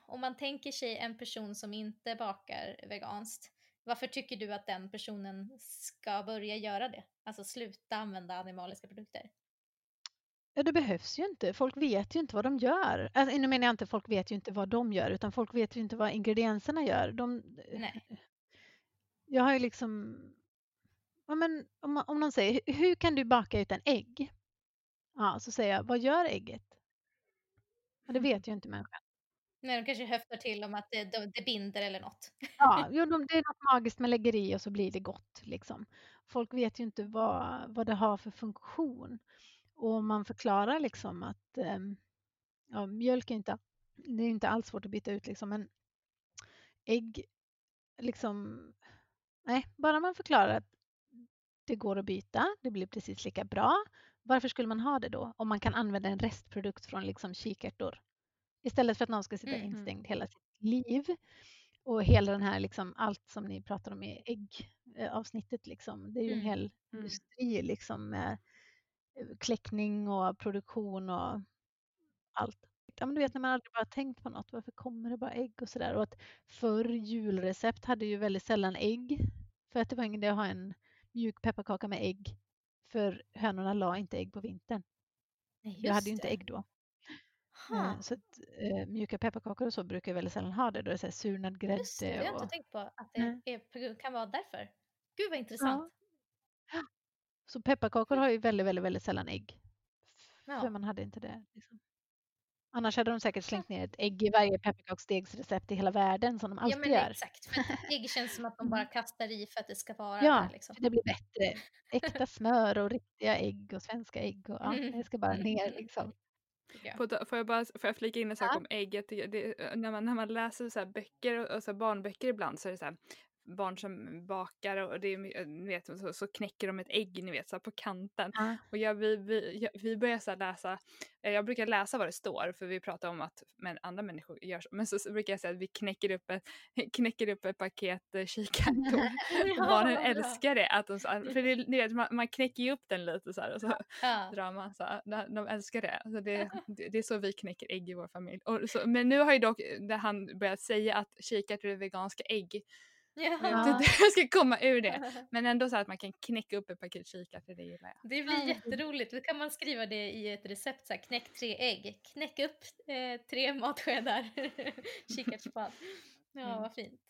om man tänker sig en person som inte bakar veganskt, varför tycker du att den personen ska börja göra det? Alltså sluta använda animaliska produkter? Ja, det behövs ju inte. Folk vet ju inte vad de gör. Alltså, nu menar jag inte folk vet ju inte vad de gör, utan folk vet ju inte vad ingredienserna gör. De, Nej. Jag har ju liksom ja, men om, om någon säger hur kan du baka utan ägg? Ja, så säger jag vad gör ägget? Ja, det vet ju inte människan. Nej, de kanske höftar till om att det, det binder eller något. Ja, jo, det är något magiskt man lägger i och så blir det gott. Liksom. Folk vet ju inte vad, vad det har för funktion. Och om man förklarar liksom att ehm, ja, mjölk är inte, det är inte alls svårt att byta ut liksom, men ägg, liksom, nej, bara man förklarar att det går att byta, det blir precis lika bra. Varför skulle man ha det då om man kan använda en restprodukt från liksom kikärtor? Istället för att någon ska sitta mm. instängd hela sitt liv. Och hela den här, liksom, allt som ni pratar om i äggavsnittet, liksom, det är ju en mm. hel mm. industri liksom, med eh, kläckning och produktion och allt. Ja, men du vet när man aldrig bara tänkt på något, varför kommer det bara ägg och sådär? Och att förr julrecept hade ju väldigt sällan ägg. För att det var ingen idé att ha en mjuk pepparkaka med ägg. För hönorna la inte ägg på vintern. Nej, jag hade ju inte ägg då. Ha. Eh, så att, äh, mjuka pepparkakor och så brukar jag väldigt sällan ha det. Då är det så här surnad grädde. Just det, jag har inte tänkt på att det är, kan vara därför. Gud vad intressant. Ja. Så pepparkakor har ju väldigt, väldigt, väldigt sällan ägg. Ja. För man hade inte det. Liksom. Annars hade de säkert slängt ner ett ägg i varje pepparkaksdegsrecept i hela världen som de alltid ja, men gör. Exakt, för ägg känns som att de bara mm. kastar i för att det ska vara ja, där. Liksom. det blir bättre. Äkta smör och riktiga ägg och svenska ägg. Och, ja, det ska bara ner liksom. Får jag bara får jag flika in en sak ja. om ägget? Det, när, man, när man läser så böcker och, och så barnböcker ibland så är det så här barn som bakar och det är, ni vet, så, så knäcker de ett ägg ni vet, så på kanten. Mm. Och jag, vi, vi, jag, vi börjar så läsa, eh, jag brukar läsa vad det står för vi pratar om att men, andra människor gör så. Men så, så brukar jag säga att vi knäcker upp, ett, knäcker upp ett paket eh, kikärtor. ja, Barnen älskar det. Att de, för det, ni vet, man, man knäcker ju upp den lite så här och så ja. drar man så här, de, älskar det. Så det, det. är så vi knäcker ägg i vår familj. Och så, men nu har ju dock han börjat säga att kikärtor är veganska ägg. Ja. Jag ska komma ur det. Men ändå så att man kan knäcka upp ett paket kikärtor, det gillar jag. Det blir jätteroligt. Då kan man skriva det i ett recept, så här, knäck tre ägg, knäck upp eh, tre matskedar kikärtspad. Ja, mm. vad fint.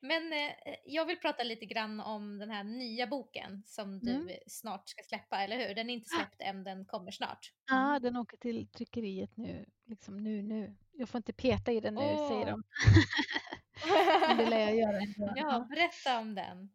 Men eh, jag vill prata lite grann om den här nya boken som du mm. snart ska släppa, eller hur? Den är inte släppt än, den kommer snart. Ja, mm. den åker till tryckeriet nu, liksom nu, nu. Jag får inte peta i den nu, oh. säger de. men det lär jag göra ändå. Ja, berätta om den.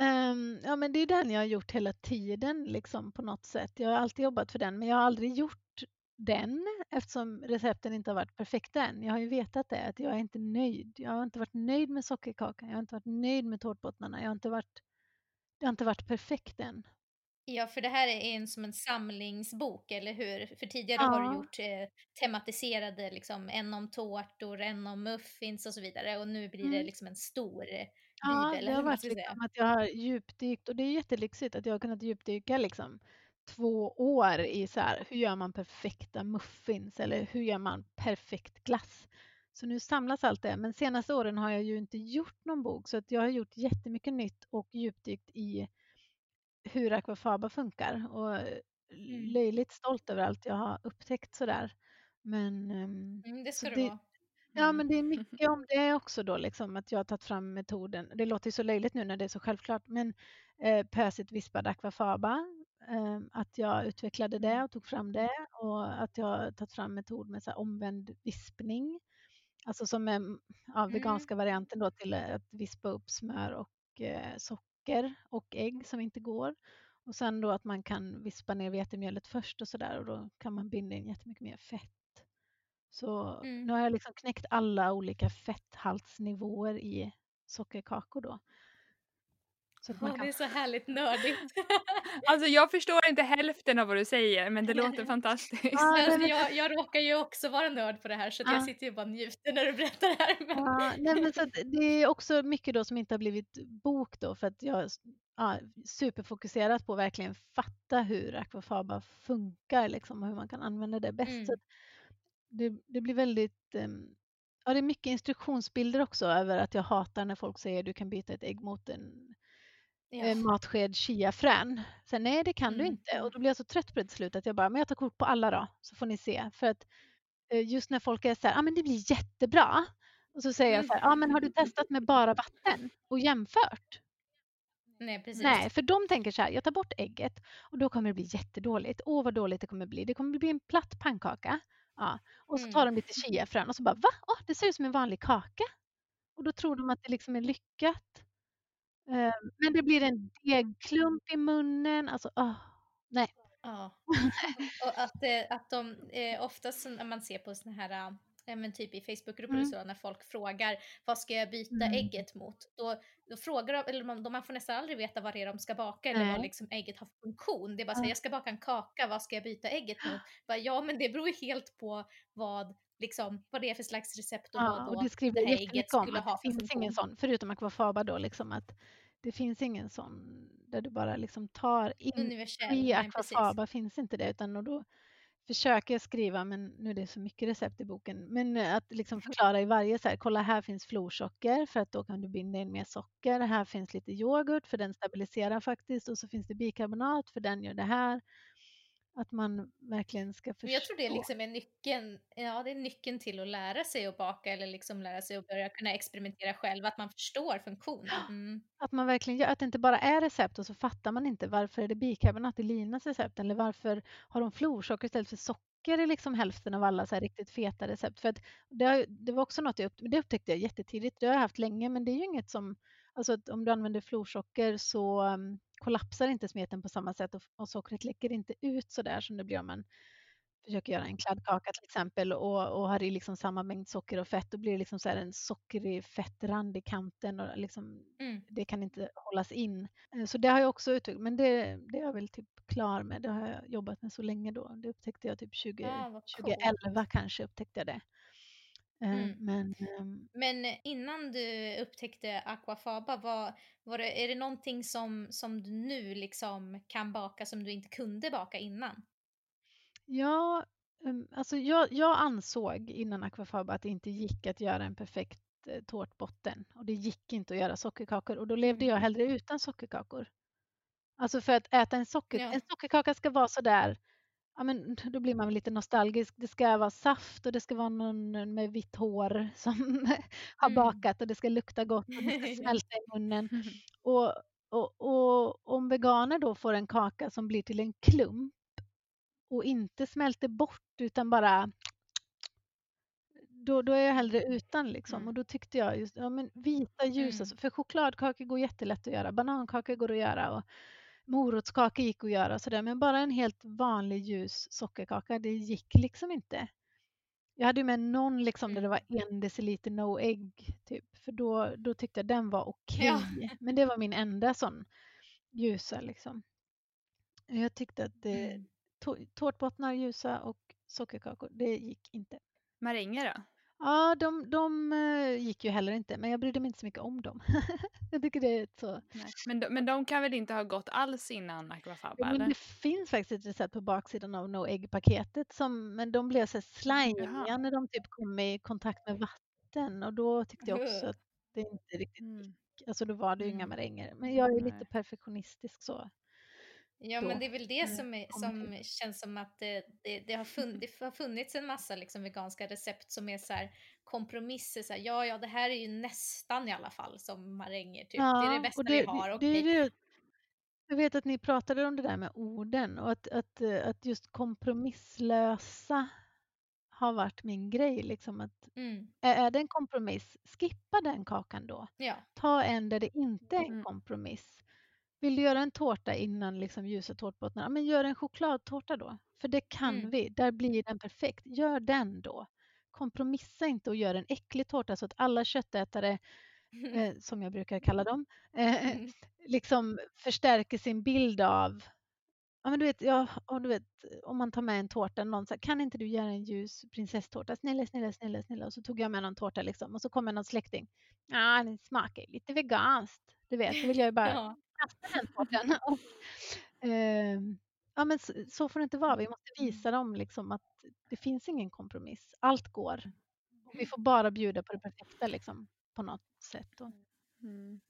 Um, ja, men det är den jag har gjort hela tiden liksom på något sätt. Jag har alltid jobbat för den, men jag har aldrig gjort den eftersom recepten inte har varit perfekta än. Jag har ju vetat det, att jag är inte nöjd. Jag har inte varit nöjd med sockerkakan, jag har inte varit nöjd med tårtbottnarna. Jag har inte varit, det har inte varit perfekt än. Ja, för det här är en som en samlingsbok, eller hur? För tidigare ja. har du gjort eh, tematiserade, liksom, en om tårtor, en om muffins och så vidare. Och nu blir mm. det liksom en stor eh, ja, bibel. Ja, det har varit liksom att jag har djupdykt och det är jättelyxigt att jag har kunnat djupdyka liksom två år i så här, hur gör man perfekta muffins eller hur gör man perfekt glass? Så nu samlas allt det. Men senaste åren har jag ju inte gjort någon bok så att jag har gjort jättemycket nytt och djupdykt i hur akvafaba funkar och mm. löjligt stolt över allt jag har upptäckt sådär. Men, ehm, mm, det ska så det, vara. Ja, mm. men det är mycket om det också då, liksom, att jag har tagit fram metoden. Det låter ju så löjligt nu när det är så självklart, men eh, pösigt vispad akvafaba, eh, att jag utvecklade det mm. och tog fram det och att jag har tagit fram metod med så omvänd vispning. Alltså som är ja, veganska varianten då till att vispa upp smör och eh, socker och ägg som inte går. Och sen då att man kan vispa ner vetemjölet först och sådär och då kan man binda in jättemycket mer fett. Så mm. nu har jag liksom knäckt alla olika fetthaltsnivåer i sockerkakor då. Så att man kan... Det är så härligt nördigt. alltså jag förstår inte hälften av vad du säger men det låter fantastiskt. Ja, alltså, jag, jag råkar ju också vara nörd på det här så ja. jag sitter ju bara och njuter när du berättar det här. Men... Ja, nej, men så det är också mycket då som inte har blivit bok då för att jag ja, superfokuserat på att verkligen fatta hur akvafaba funkar liksom, och hur man kan använda det bäst. Mm. Så det, det blir väldigt um, Ja, det är mycket instruktionsbilder också över att jag hatar när folk säger du kan byta ett ägg mot en ja. matsked chiafrön. Sen nej, det kan mm. du inte. Och då blir jag så trött på det till slut att jag bara, men jag tar kort på alla då, så får ni se. För att eh, just när folk är så här, ja ah, men det blir jättebra. Och så säger jag så här, ja ah, men har du testat med bara vatten och jämfört? Nej, precis. Nej, för de tänker så här, jag tar bort ägget och då kommer det bli jättedåligt. Åh, vad dåligt det kommer bli. Det kommer bli en platt pannkaka. Ja. Och så mm. tar de lite chiafrön och så bara, va? Oh, det ser ut som en vanlig kaka. Och då tror de att det liksom är lyckat. Ehm, men det blir en degklump i munnen. Alltså, oh, nej. Ja. och att, att de eh, oftast när man ser på såna här men typ i Facebookgrupper mm. och så när folk frågar vad ska jag byta mm. ägget mot? Då, då frågar de, eller man, man får nästan aldrig veta vad det är de ska baka eller vad liksom ägget har för funktion. Det är bara så här, jag ska baka en kaka, vad ska jag byta ägget mot? Bara, ja men det beror helt på vad liksom, vad det är för slags recept och ja, vad och det, skriver det här ägget skulle ha för Det finns ingen sån, förutom akvafaba då, liksom att det finns ingen sån där du bara liksom tar in. Universell. I akvafaba finns inte det utan då försöker jag skriva, men nu är det så mycket recept i boken, men att liksom förklara i varje så här, kolla här finns florsocker för att då kan du binda in mer socker. Här finns lite yoghurt för den stabiliserar faktiskt och så finns det bikarbonat för den gör det här. Att man verkligen ska förstå. Jag tror det liksom är nyckeln, ja, det är nyckeln till att lära sig att baka eller liksom lära sig att börja kunna experimentera själv, att man förstår funktionen. Mm. Att man verkligen gör, att det inte bara är recept och så fattar man inte varför är det bikarbonat i Linas recept eller varför har de florsocker istället för socker i liksom hälften av alla så riktigt feta recept. För att det, det var också något jag upp, det upptäckte jag jättetidigt, det har jag haft länge men det är ju inget som, alltså om du använder florsocker så um, kollapsar inte smeten på samma sätt och, och sockret läcker inte ut så där som det blir om man försöker göra en kladdkaka till exempel och, och har i liksom samma mängd socker och fett, då blir det liksom så en sockrig fettrand i kanten och liksom, mm. det kan inte hållas in. Eh, så det har jag också utvecklat, men det, det är jag väl typ klar med. Det har jag jobbat med så länge då. Det upptäckte jag typ 20, ja, 2011 kanske upptäckte jag det. Eh, mm. Men, um... Men innan du upptäckte aquafaba, var, var det, är det någonting som, som du nu liksom kan baka som du inte kunde baka innan? Ja, um, alltså jag, jag ansåg innan aquafaba att det inte gick att göra en perfekt eh, tårtbotten och det gick inte att göra sockerkakor och då levde jag mm. hellre utan sockerkakor. Alltså för att äta en, socker, ja. en sockerkaka ska vara sådär ja, men då blir man lite nostalgisk. Det ska vara saft och det ska vara någon med vitt hår som har mm. bakat och det ska lukta gott och det ska smälta i munnen. Och, och, och om veganer då får en kaka som blir till en klump och inte smälter bort utan bara då, då är jag hellre utan liksom. Mm. Och då tyckte jag just, ja men vita ljusa, mm. för chokladkakor går jättelätt att göra, banankakor går att göra och morotskaka gick att göra sådär, men bara en helt vanlig ljus sockerkaka, det gick liksom inte. Jag hade ju med någon liksom där det var mm. en deciliter no ägg, typ, för då, då tyckte jag den var okej. Okay. Ja. Men det var min enda sån ljusa liksom. Jag tyckte att det, mm. tårtbottnar ljusa och sockerkakor, det gick inte. Maränger då? Ja, de, de eh, gick ju heller inte, men jag brydde mig inte så mycket om dem. jag tycker det är så... Nej. Men, de, men de kan väl inte ha gått alls innan Aquafaba? Ja, men det finns faktiskt ett recept på baksidan av No Egg-paketet, men de blev så slimiga när de typ kom i kontakt med vatten och då tyckte jag också att det inte riktigt mm. Alltså då var det ju mm. inga maränger. Men jag är lite perfektionistisk så. Ja, då. men det är väl det som, är, som känns som att det, det, det, har, funnits, det har funnits en massa liksom veganska recept som är så här kompromisser. Så här, ja, ja, det här är ju nästan i alla fall som maränger. Typ. Ja, det är det bästa det, vi har. Okay. Det, jag vet att ni pratade om det där med orden och att, att, att just kompromisslösa har varit min grej. Liksom att mm. Är det en kompromiss, skippa den kakan då. Ja. Ta en där det inte är en mm. kompromiss. Vill du göra en tårta innan liksom ljusa tårtbottnar? men gör en chokladtårta då. För det kan mm. vi. Där blir den perfekt. Gör den då. Kompromissa inte och gör en äcklig tårta så att alla köttätare, eh, som jag brukar kalla dem, eh, mm. liksom förstärker sin bild av Ja, men du vet, ja, du vet, om man tar med en tårta, någon säger kan inte du göra en ljus prinsesstårta? Snälla, snälla, snälla, snälla. Och så tog jag med någon tårta liksom och så kommer någon släkting. Ja, den smakar lite veganskt. Du vet, då vill jag ju bara ja. Kasta den tårtan. Och, eh, ja, men så, så, får det inte vara. Vi måste visa dem liksom att det finns ingen kompromiss. Allt går. Vi får bara bjuda på det perfekta liksom, på något sätt. Mm.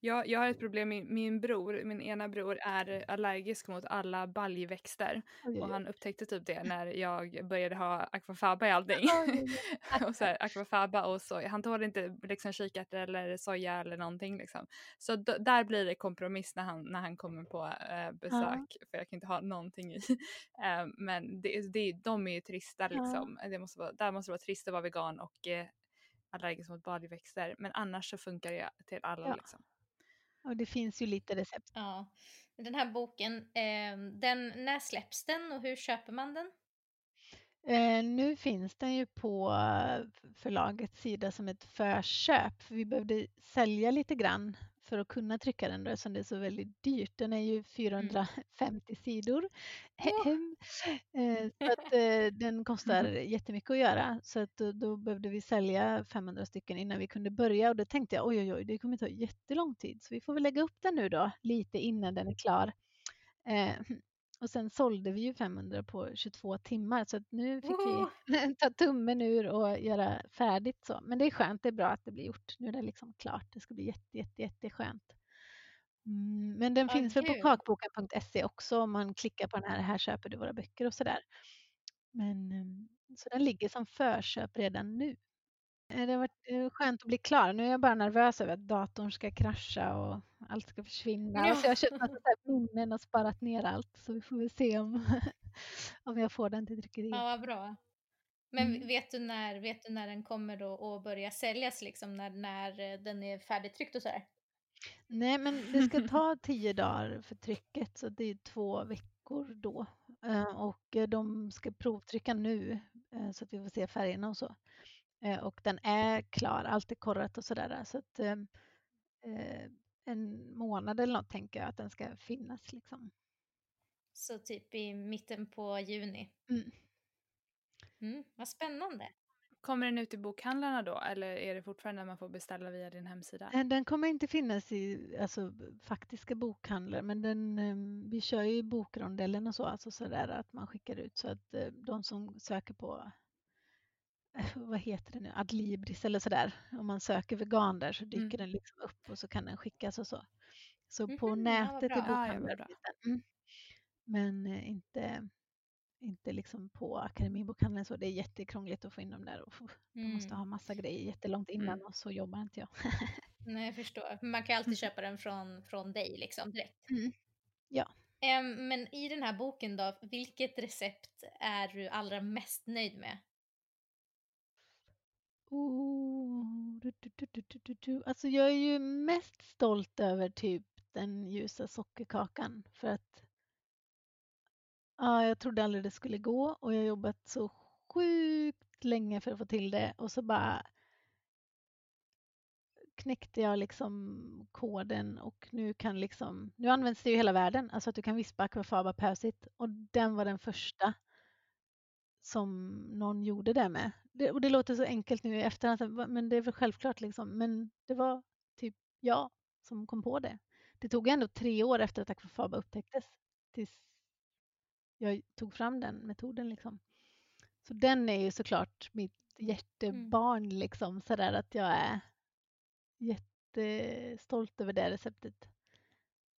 Jag, jag har ett problem, min, min bror, min ena bror är allergisk mot alla baljväxter. Oj, och han upptäckte typ det när jag började ha akvafaba i allting. och så här, akvafaba och soja. Han tål inte liksom kikärtor eller soja eller någonting liksom. Så där blir det kompromiss när han, när han kommer på äh, besök. Ja. För jag kan inte ha någonting i. äh, men det, det, de är ju trista liksom. Ja. Det måste vara, där måste det vara trist att vara vegan och äh, allergisk mot baljväxter. Men annars så funkar det till alla ja. liksom. Och det finns ju lite recept. Ja. Den här boken, eh, den, när släpps den och hur köper man den? Eh, nu finns den ju på förlagets sida som ett förköp. För vi behövde sälja lite grann för att kunna trycka den då, eftersom det är så väldigt dyrt. Den är ju 450 mm. sidor. Oh. så att, eh, den kostar mm. jättemycket att göra så att då, då, behövde vi sälja 500 stycken innan vi kunde börja och då tänkte jag oj oj oj det kommer ta jättelång tid så vi får väl lägga upp den nu då lite innan den är klar. Och sen sålde vi ju 500 på 22 timmar så att nu fick oh. vi ta tummen ur och göra färdigt så. Men det är skönt, det är bra att det blir gjort. Nu är det liksom klart. Det ska bli jätte, jätte, jätteskönt. Mm, men den okay. finns väl på kakboken.se också om man klickar på den här, här köper du våra böcker och sådär. Men ehm, så den ligger som förköp redan nu. Eh, det har varit eh, skönt att bli klar. Nu är jag bara nervös över att datorn ska krascha och allt ska försvinna. Ja. Så jag har köpt massa minnen och sparat ner allt. Så vi får väl se om, om jag får den till tryckeriet. Ja, vad bra. Men mm. vet, du när, vet du när den kommer då att börja säljas, liksom, när, när eh, den är färdigtryckt och så här? Nej, men det ska ta tio dagar för trycket, så det är två veckor då. Och de ska provtrycka nu, så att vi får se färgerna och så. Eh, och den är klar, allt är korrat och sådär. Så att ehm, eh, en månad eller något tänker jag att den ska finnas liksom. Så typ i mitten på juni? Mm. Mm, vad spännande. Kommer den ut i bokhandlarna då eller är det fortfarande man får beställa via din hemsida? Eh, den kommer inte finnas i alltså, faktiska bokhandlar men den, ehm, vi kör ju bokrondellen och så, alltså sådär att man skickar ut så att de som söker på vad heter det nu, Adlibris eller sådär. Om man söker vegan där så dyker mm. den liksom upp och så kan den skickas och så. Så mm, på nätet ja, i bokhandeln ja, mm. Men eh, inte, inte liksom på Akademibokhandeln så. Det är jättekrångligt att få in dem där och mm. man måste ha massa grejer jättelångt innan mm. och så jobbar inte jag. Nej, jag förstår. Man kan alltid mm. köpa den från, från dig liksom direkt. Mm. Ja. Men i den här boken då, vilket recept är du allra mest nöjd med? Oh, Alltså jag är ju mest stolt över typ den ljusa sockerkakan för att ja, jag trodde aldrig det skulle gå och jag har jobbat så sjukt länge för att få till det och så bara knäckte jag liksom koden och nu kan liksom, nu används det i hela världen, alltså att du kan vispa akvafaba pösigt och den var den första som någon gjorde det med. Det, och det låter så enkelt nu i efterhand, men det är väl självklart liksom. Men det var typ jag som kom på det. Det tog ändå tre år efter att akvafaba upptäcktes tills jag tog fram den metoden liksom. Så den är ju såklart mitt hjärtebarn mm. liksom sådär att jag är jättestolt över det receptet.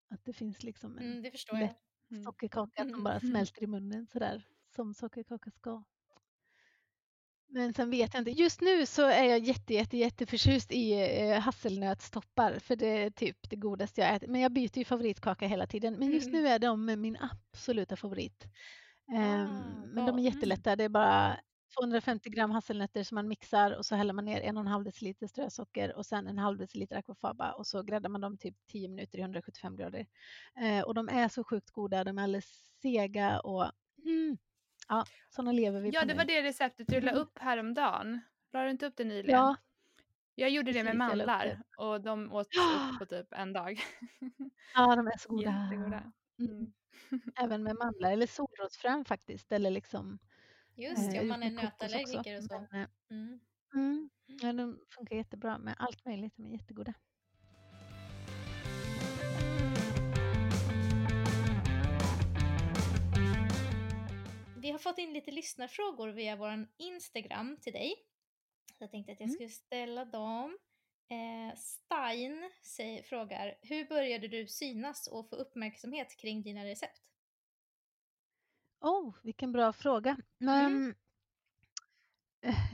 Att det finns liksom en mm, lätt jag. Mm. sockerkaka som bara mm. smälter i munnen sådär som sockerkaka ska. Men sen vet jag inte. Just nu så är jag jätte, jätte, jätteförtjust i eh, hasselnötstoppar för det är typ det godaste jag äter. Men jag byter ju favoritkaka hela tiden. Men just mm. nu är de min absoluta favorit. Um, men de är jättelätta. Det är bara 250 gram hasselnötter som man mixar och så häller man ner en och en halv deciliter strösocker och sen en halv deciliter aquafaba och så gräddar man dem typ 10 minuter i 175 grader. Eh, och de är så sjukt goda, de är alldeles sega och mm, ja, sådana lever vi ja, på Ja, det var det receptet du la mm. upp häromdagen. La du inte upp det nyligen? Ja. Jag gjorde det med mandlar och de åt upp på typ en dag. Ja, de är så goda. Jättegoda. Mm. mm. Även med mandlar eller solrosfrön faktiskt eller liksom Just det, om man är nötallergiker och så. Men, eh, mm. Mm. Ja, de funkar jättebra med allt möjligt, de är jättegoda. Vi har fått in lite lyssnarfrågor via vår Instagram till dig. Så jag tänkte att jag mm. skulle ställa dem. Eh, Stein säger, frågar, hur började du synas och få uppmärksamhet kring dina recept? Oh, vilken bra fråga. Mm. Um,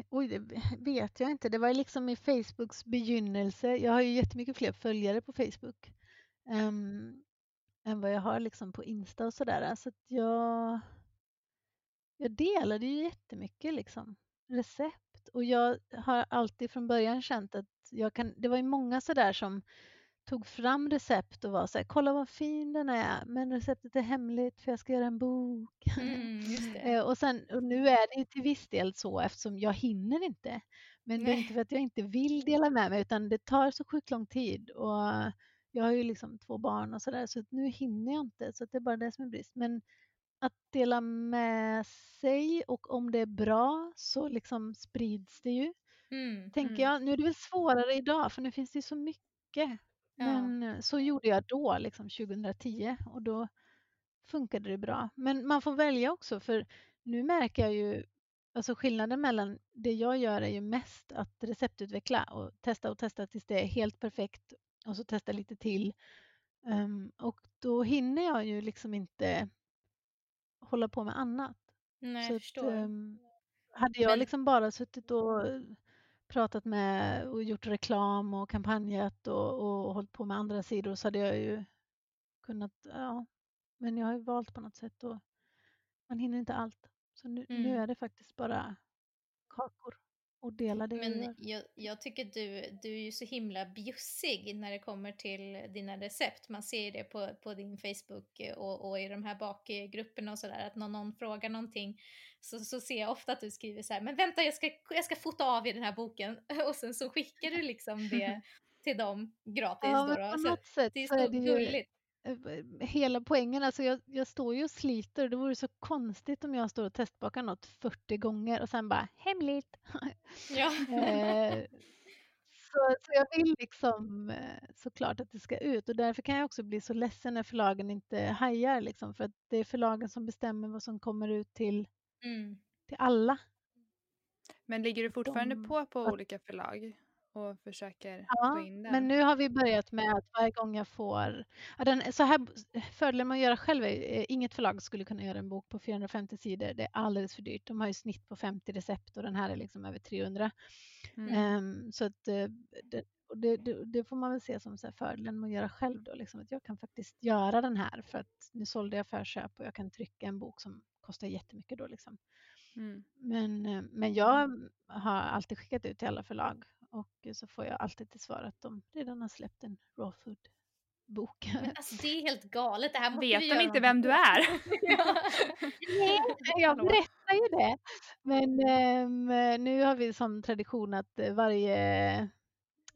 oj, det vet jag inte. Det var liksom i Facebooks begynnelse. Jag har ju jättemycket fler följare på Facebook um, än vad jag har liksom på Insta och sådär. Så att jag, jag delade ju jättemycket liksom, recept och jag har alltid från början känt att jag kan, det var ju många sådär som tog fram recept och var så här, kolla vad fin den är, men receptet är hemligt för jag ska göra en bok. Mm, eh, och, sen, och nu är det ju till viss del så eftersom jag hinner inte. Men Nej. det är inte för att jag inte vill dela med mig utan det tar så sjukt lång tid och jag har ju liksom två barn och sådär så nu hinner jag inte så det är bara det som är brist. Men att dela med sig och om det är bra så liksom sprids det ju. Mm, tänker mm. jag. Nu är det väl svårare idag för nu finns det så mycket men ja. så gjorde jag då, liksom 2010 och då funkade det bra. Men man får välja också för nu märker jag ju Alltså skillnaden mellan det jag gör är ju mest att receptutveckla och testa och testa tills det är helt perfekt och så testa lite till. Um, och då hinner jag ju liksom inte hålla på med annat. Nej, så jag förstår. Att, um, hade jag Men... liksom bara suttit och pratat med och gjort reklam och kampanjat och, och hållit på med andra sidor så hade jag ju kunnat, ja, men jag har ju valt på något sätt och man hinner inte allt. Så nu, mm. nu är det faktiskt bara kakor och dela det Men jag, jag, tycker du, du är ju så himla bjussig när det kommer till dina recept. Man ser det på, på din Facebook och, och i de här bakgrupperna och sådär att någon, någon frågar någonting så, så ser jag ofta att du skriver så här, men vänta jag ska, jag ska fota av i den här boken och sen så skickar du liksom det till dem gratis. Ja, då, då. på något sätt det är så, så är det gulligt. Eh, hela poängen, alltså jag, jag står ju och sliter det vore så konstigt om jag står och testbakar något 40 gånger och sen bara hemligt. Ja. eh, så, så jag vill liksom eh, såklart att det ska ut och därför kan jag också bli så ledsen när förlagen inte hajar liksom för att det är förlagen som bestämmer vad som kommer ut till, mm. till alla. Men ligger du fortfarande De, på på olika förlag? Och försöker ja, få in den. Men nu har vi börjat med att varje gång jag får... Ja, den, så här, fördelen med att göra själv är eh, inget förlag skulle kunna göra en bok på 450 sidor. Det är alldeles för dyrt. De har ju snitt på 50 recept och den här är liksom över 300. Mm. Um, så att eh, det, det, det, det, får man väl se som så fördelen med att göra själv då, liksom, att jag kan faktiskt göra den här för att nu sålde jag förköp och jag kan trycka en bok som kostar jättemycket då liksom. Mm. Men, eh, men jag har alltid skickat ut till alla förlag och så får jag alltid till svar att de redan har släppt en raw food bok. Men alltså det är helt galet. Det här Vet de inte vem du är? Nej, jag berättar ju det. Men um, nu har vi som tradition att varje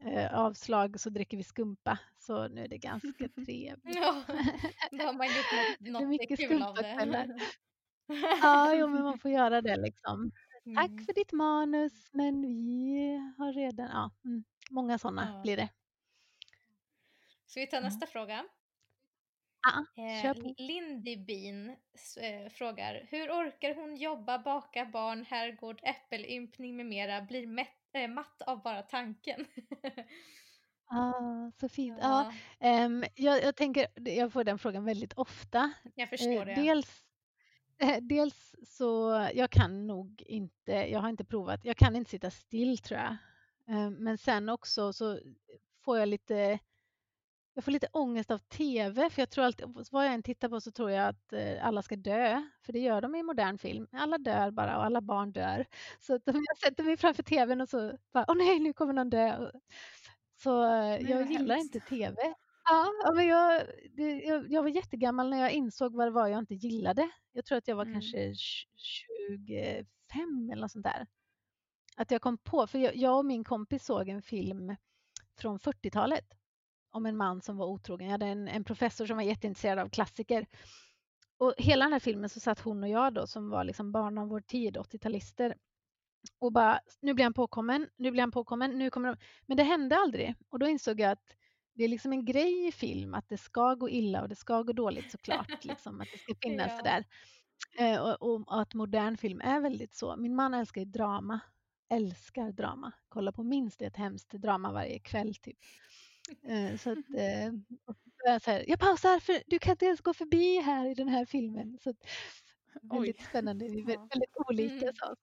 uh, avslag så dricker vi skumpa. Så nu är det ganska trevligt. ja, då har man gjort något, något kul av det. Ja, jo, men man får göra det liksom. Mm. Tack för ditt manus, men vi har redan, ja, mm, många sådana ja. blir det. Ska vi ta nästa fråga? Ja, eh, Lindy Bean eh, frågar, hur orkar hon jobba, baka barn, herrgård, äppelympning med mera, blir mätt, äh, matt av bara tanken? Ah, så fint. Ja. Ja, um, jag, jag, tänker, jag får den frågan väldigt ofta. Jag förstår eh, det. Dels, eh, dels så, jag kan nog inte, jag har inte provat, jag kan inte sitta still tror jag. Eh, men sen också så får jag lite jag får lite ångest av tv, för jag tror alltid, vad jag än tittar på så tror jag att eh, alla ska dö, för det gör de i modern film. Alla dör bara och alla barn dör. Så att om jag sätter mig framför tvn och så bara, åh nej, nu kommer någon dö. Så jag gillar inte tv. Ja, men jag, det, jag, jag, var jättegammal när jag insåg vad det var jag inte gillade. Jag tror att jag var mm. kanske 25 eller något sånt där. Att jag kom på, för jag, jag och min kompis såg en film från 40-talet om en man som var otrogen. Jag hade en, en professor som var jätteintresserad av klassiker. Och hela den här filmen så satt hon och jag då som var liksom barn av vår tid, 80-talister. Och bara, nu blir han påkommen, nu blir han påkommen, nu kommer de. Men det hände aldrig. Och då insåg jag att det är liksom en grej i film att det ska gå illa och det ska gå dåligt såklart. liksom, att det ska finnas ja. sådär. Eh, och, och, och, att modern film är väldigt så. Min man älskar ju drama. Älskar drama. Kollar på minst ett hemskt drama varje kväll typ. Eh, så att, eh, så här, jag pausar för du kan inte ens gå förbi här i den här filmen. Så att, väldigt Oj. spännande, vi är väldigt olika. Mm. Så.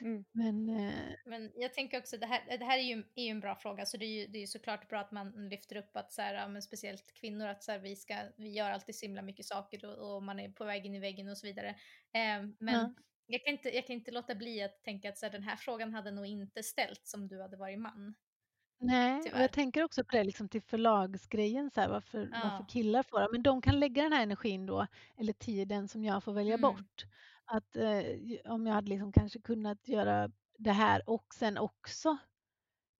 Mm. Men, eh, men jag tänker också, det här, det här är, ju, är ju en bra fråga, så det är ju det är såklart bra att man lyfter upp att så här, ja, men speciellt kvinnor, att så här, vi, ska, vi gör alltid så himla mycket saker och, och man är på väg in i väggen och så vidare. Eh, men ja. jag, kan inte, jag kan inte låta bli att tänka att så här, den här frågan hade nog inte ställts om du hade varit man. Nej, och jag tänker också på det liksom till förlagsgrejen, så här, varför, ja. varför killar får det. Men de kan lägga den här energin då, eller tiden som jag får välja mm. bort. Att eh, om jag hade liksom kanske kunnat göra det här och sen också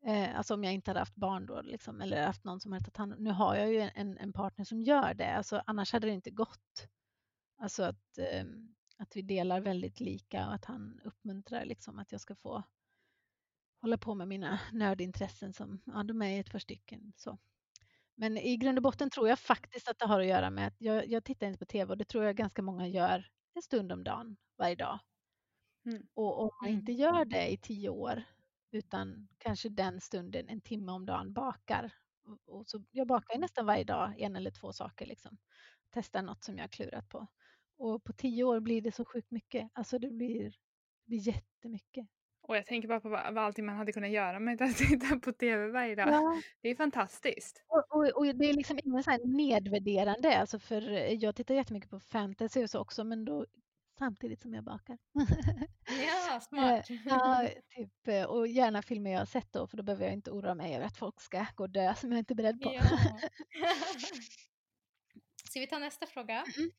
Eh, alltså om jag inte hade haft barn då, liksom, eller haft någon som hade tagit hand Nu har jag ju en, en partner som gör det, alltså, annars hade det inte gått. Alltså att, eh, att vi delar väldigt lika och att han uppmuntrar liksom, att jag ska få hålla på med mina nördintressen som, ja de är ett par stycken. Så. Men i grund och botten tror jag faktiskt att det har att göra med att jag, jag tittar inte på tv och det tror jag ganska många gör en stund om dagen varje dag. Mm. Och om man inte mm. gör det i tio år utan kanske den stunden en timme om dagen bakar. Och, så, jag bakar nästan varje dag en eller två saker. Liksom. Testar något som jag har klurat på. Och på tio år blir det så sjukt mycket. Alltså det blir, det blir jättemycket. Och jag tänker bara på vad, vad allting man hade kunnat göra med att titta på tv varje dag. Ja. Det är fantastiskt. Och, och, och det är liksom inget så nedvärderande, alltså för jag tittar jättemycket på fantasy och så också, men då samtidigt som jag bakar. Ja, smart. Eh, ja, typ, eh, och gärna filmer jag har sett då, för då behöver jag inte oroa mig över att folk ska gå och dö som jag inte är beredd på. Ja. Ska vi ta nästa fråga? Mm.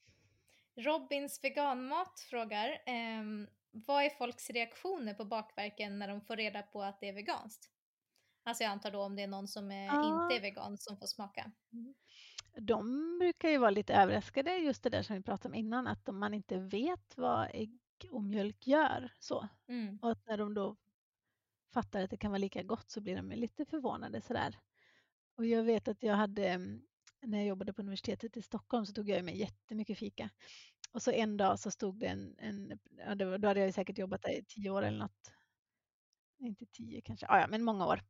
Robins veganmat frågar, ehm, vad är folks reaktioner på bakverken när de får reda på att det är veganskt? Alltså jag antar då om det är någon som är, ja. inte är vegan som får smaka. Mm. De brukar ju vara lite överraskade just det där som vi pratade om innan att om man inte vet vad ägg och mjölk gör så. Mm. Och att när de då fattar att det kan vara lika gott så blir de lite förvånade sådär. Och jag vet att jag hade när jag jobbade på universitetet i Stockholm så tog jag med jättemycket fika. Och så en dag så stod det en, en ja, det var, då hade jag säkert jobbat där i tio år eller något. Inte tio kanske, ja, men många år.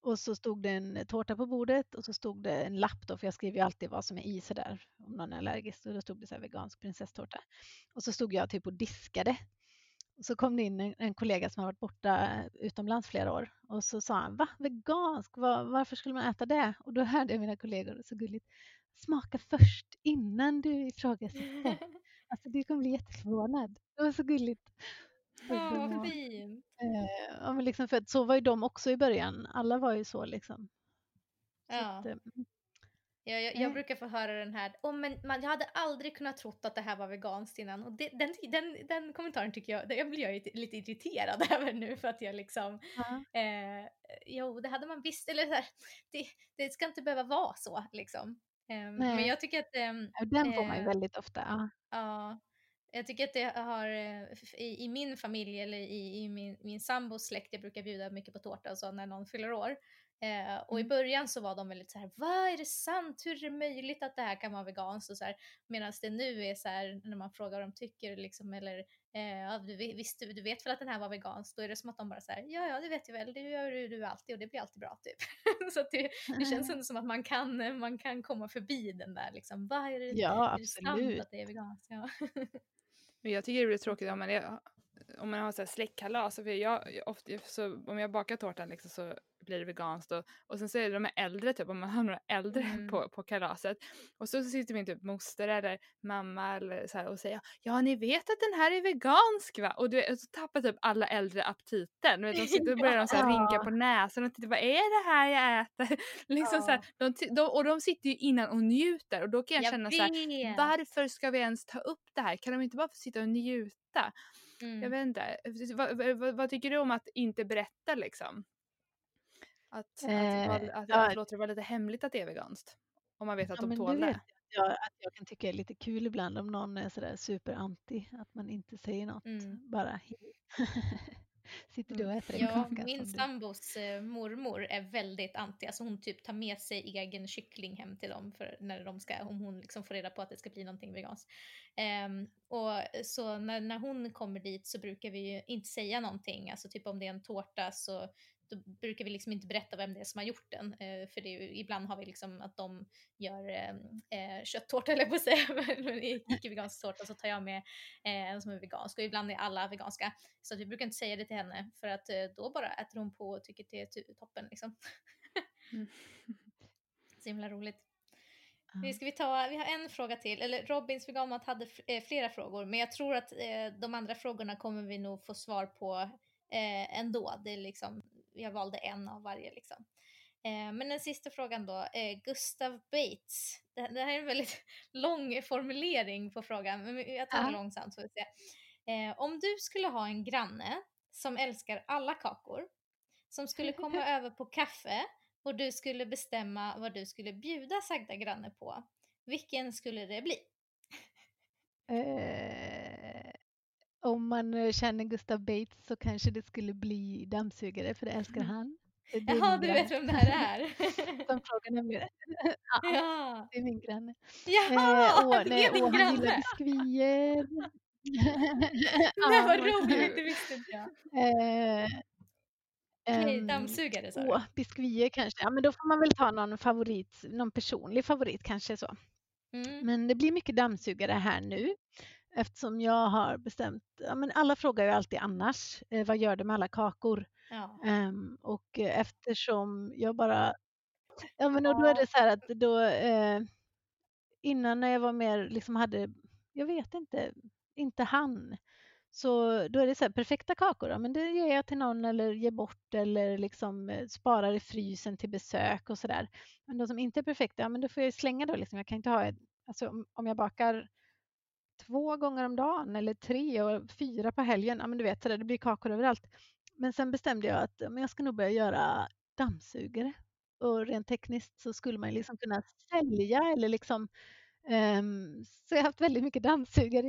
Och så stod det en tårta på bordet och så stod det en lapp då, för jag skriver ju alltid vad som är i sådär om någon är allergisk. Och då stod det så här vegansk prinsesstårta. Och så stod jag typ och diskade. Och så kom det in en, en, kollega som har varit borta utomlands flera år och så sa han, va, vegansk, va, varför skulle man äta det? Och då hörde jag mina kollegor, så gulligt, smaka först innan du ifrågasätter. Alltså du kommer bli jätteförvånad. Det var så gulligt. Ja, vad fint. Eh, ja, men liksom för att så var ju de också i början. Alla var ju så liksom. Så ja. Att, eh, jag, jag, jag, brukar få höra den här, oh, men man, jag hade aldrig kunnat trott att det här var veganskt innan. Och det, den, den, den kommentaren tycker jag, jag blir jag lite irriterad över nu för att jag liksom, ja. eh, jo det hade man visst, eller så här, det, det ska inte behöva vara så liksom. Eh, men jag tycker att... Eh, den får man ju eh, väldigt ofta. Ja. Jag tycker att det har, eh, i, i min familj eller i, i min, min sambos släkt, jag brukar bjuda mycket på tårta och så när någon fyller år. Eh, och i mm. början så var de väldigt så här, vad är det sant? Hur är det möjligt att det här kan vara veganskt? Och så Medan det nu är så här, när man frågar vad de tycker liksom, eller eh, du, visst, du, vet väl att den här var vegansk? Då är det som att de bara säger, ja, ja, det vet jag väl, det gör du, du alltid och det blir alltid bra typ. så det, det känns ändå som att man kan, man kan komma förbi den där liksom, vad är det, ja, är det sant att det är veganskt? Ja. jag tycker det blir tråkigt om man är om man har så här släktkalas, för jag, ofta, så om jag bakar tårtan liksom så blir det veganskt och, och sen så är det de äldre, typ om man har några äldre mm. på, på kalaset och så sitter min typ moster eller mamma eller så här och säger ja ni vet att den här är vegansk va? Och, du, och så tappar typ alla äldre aptiten. De sitter och börjar de så här rynka på näsan och tittar vad är det här jag äter? liksom ja. så här, de, de, och de sitter ju innan och njuter och då kan jag, jag känna vet. så här, varför ska vi ens ta upp det här? Kan de inte bara få sitta och njuta? Mm. Jag vet inte, vad, vad, vad, tycker du om att inte berätta liksom? Att, eh, att, att, ja. att låta det vara lite hemligt att det är veganskt. Om man vet att ja, de tål det. Jag, att jag kan tycka är lite kul ibland om någon är sådär superanti, att man inte säger något. Mm. Bara Sitter du och mm. äter en ja, kaka? Min sambos eh, mormor är väldigt anti. Alltså hon typ tar med sig egen kyckling hem till dem för när de ska, om hon liksom får reda på att det ska bli någonting veganskt. Um, och så när, när hon kommer dit så brukar vi ju inte säga någonting. Alltså typ om det är en tårta så då brukar vi liksom inte berätta vem det är som har gjort den. Eh, för det är ju, ibland har vi liksom att de gör ehm, eh, kötttårta eller på att säga, men icke-vegansk tårta så tar jag med eh, som är vegansk och ibland är alla veganska. Så att vi brukar inte säga det till henne för att eh, då bara äter hon på och tycker det är toppen liksom. mm. Så himla roligt. Vi, ska vi, ta, vi har en fråga till, eller Robins veganmat hade eh, flera frågor men jag tror att eh, de andra frågorna kommer vi nog få svar på eh, ändå. Det är liksom, jag valde en av varje liksom. Eh, men den sista frågan då, eh, Gustav Bates. Det, det, här är en väldigt lång formulering på frågan, men jag tar det ja. långsamt så vi se. Eh, om du skulle ha en granne som älskar alla kakor, som skulle komma över på kaffe och du skulle bestämma vad du skulle bjuda sagda granne på, vilken skulle det bli? Om man eh, känner Gustav Bates så kanske det skulle bli dammsugare för det älskar mm. han. Det Jaha, du vet vem det här är? Som frågar nämligen. ja, ja, det är min granne. Jaha, eh, och, det är din granne! Han gillar biskvier. Nej, vad roligt, det visste inte jag. Eh, Okej, um, dammsugare sa du? Biskvier kanske. Ja, men då får man väl ta någon favorit, någon personlig favorit kanske så. Mm. Men det blir mycket dammsugare här nu eftersom jag har bestämt, ja, men alla frågar ju alltid annars, eh, vad gör du med alla kakor? Ja. Um, och eftersom jag bara, ja men och då är det så här att då, eh, innan när jag var mer, liksom hade, jag vet inte, inte han, så då är det så här, perfekta kakor, ja, men det ger jag till någon eller ger bort eller liksom eh, sparar i frysen till besök och sådär. Men de som inte är perfekta, ja men då får jag slänga då liksom. Jag kan inte ha, alltså om jag bakar två gånger om dagen eller tre och fyra på helgen, ja men du vet det blir kakor överallt. Men sen bestämde jag att men jag ska nog börja göra dammsugare. Och rent tekniskt så skulle man liksom kunna sälja eller liksom um, så jag har haft väldigt mycket dammsugare.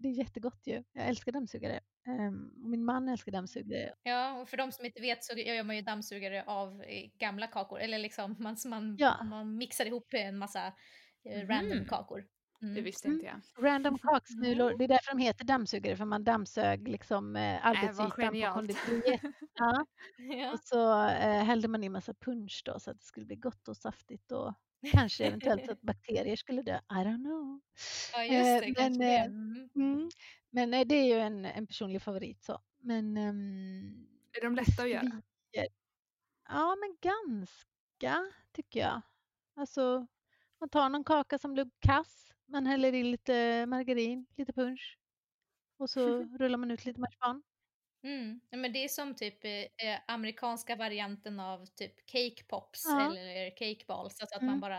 Det är jättegott ju. Jag älskar dammsugare. Um, och min man älskar dammsugare. Ja, och för de som inte vet så gör man ju dammsugare av eh, gamla kakor. Eller liksom man, man, ja. man mixar ihop en massa mm. random kakor. Mm. Det visste inte jag. Random kaksmulor, det är därför de heter dammsugare, för man dammsög liksom eh, arbetsytan äh, på konditoriet. ja. ja. Och så eh, hällde man i massa punch då så att det skulle bli gott och saftigt och kanske eventuellt så att bakterier skulle dö. I don't know. Ja, just det. Eh, men, det. Mm. Mm, men eh, det är ju en, en personlig favorit så. Men, um, är de lätta att göra? Ja, men ganska tycker jag. Alltså, man tar någon kaka som blev kass man häller i lite margarin, lite punch och så rullar man ut lite marsipan. Mm. men det är som typ eh, eh, amerikanska varianten av typ cake pops ja. eller cake balls. Alltså att mm. man bara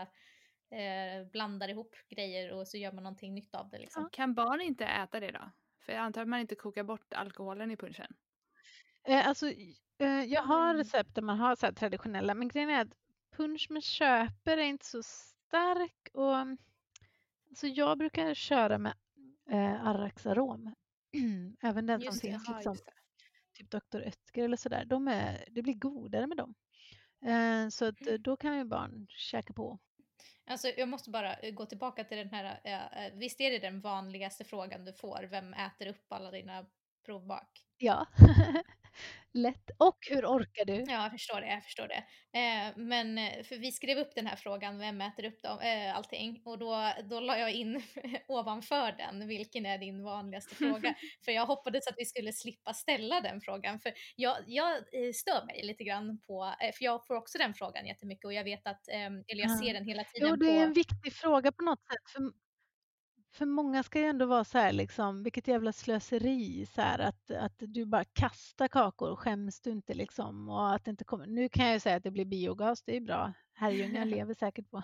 eh, blandar ihop grejer och så gör man någonting nytt av det. Liksom. Ja. Kan barn inte äta det då? För jag antar att man inte kokar bort alkoholen i punchen. Eh, alltså, eh, jag har mm. recept där man har så traditionella, men grejen är att punch man köper är inte så stark. och så jag brukar köra med eh, Arraxarom. Även den Just som det, finns Jaha, liksom, typ Dr. Oetker eller sådär, de är, det blir godare med dem. Eh, så att, eh, då kan ju barn käka på. Alltså jag måste bara eh, gå tillbaka till den här, eh, eh, visst är det den vanligaste frågan du får, vem äter upp alla dina provbak? Ja, lätt. Och hur orkar du? Ja, jag förstår det, jag förstår det. Eh, men eh, för vi skrev upp den här frågan, vem äter upp dem, eh, allting? Och då, då la jag in ovanför den, vilken är din vanligaste fråga? för jag hoppades att vi skulle slippa ställa den frågan. För jag, jag eh, stör mig lite grann på, eh, för jag får också den frågan jättemycket och jag vet att, eller jag ser den hela tiden Jo, det är en viktig fråga på något sätt. För, för många ska ju ändå vara så här liksom, vilket jävla slöseri så här att, att du bara kastar kakor, skäms du inte liksom och att inte kommer. Nu kan jag ju säga att det blir biogas, det är bra. Herrljunga lever säkert på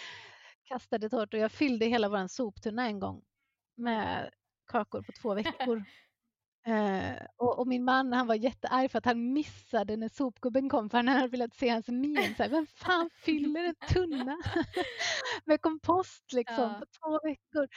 kastade tårtor. Jag fyllde hela vår soptunna en gång med kakor på två veckor. Eh, och, och min man han var jättearg för att han missade när sopgubben kom för han hade velat se hans min. Så här, Vem fan fyller en tunna med kompost liksom Ja. på två veckor?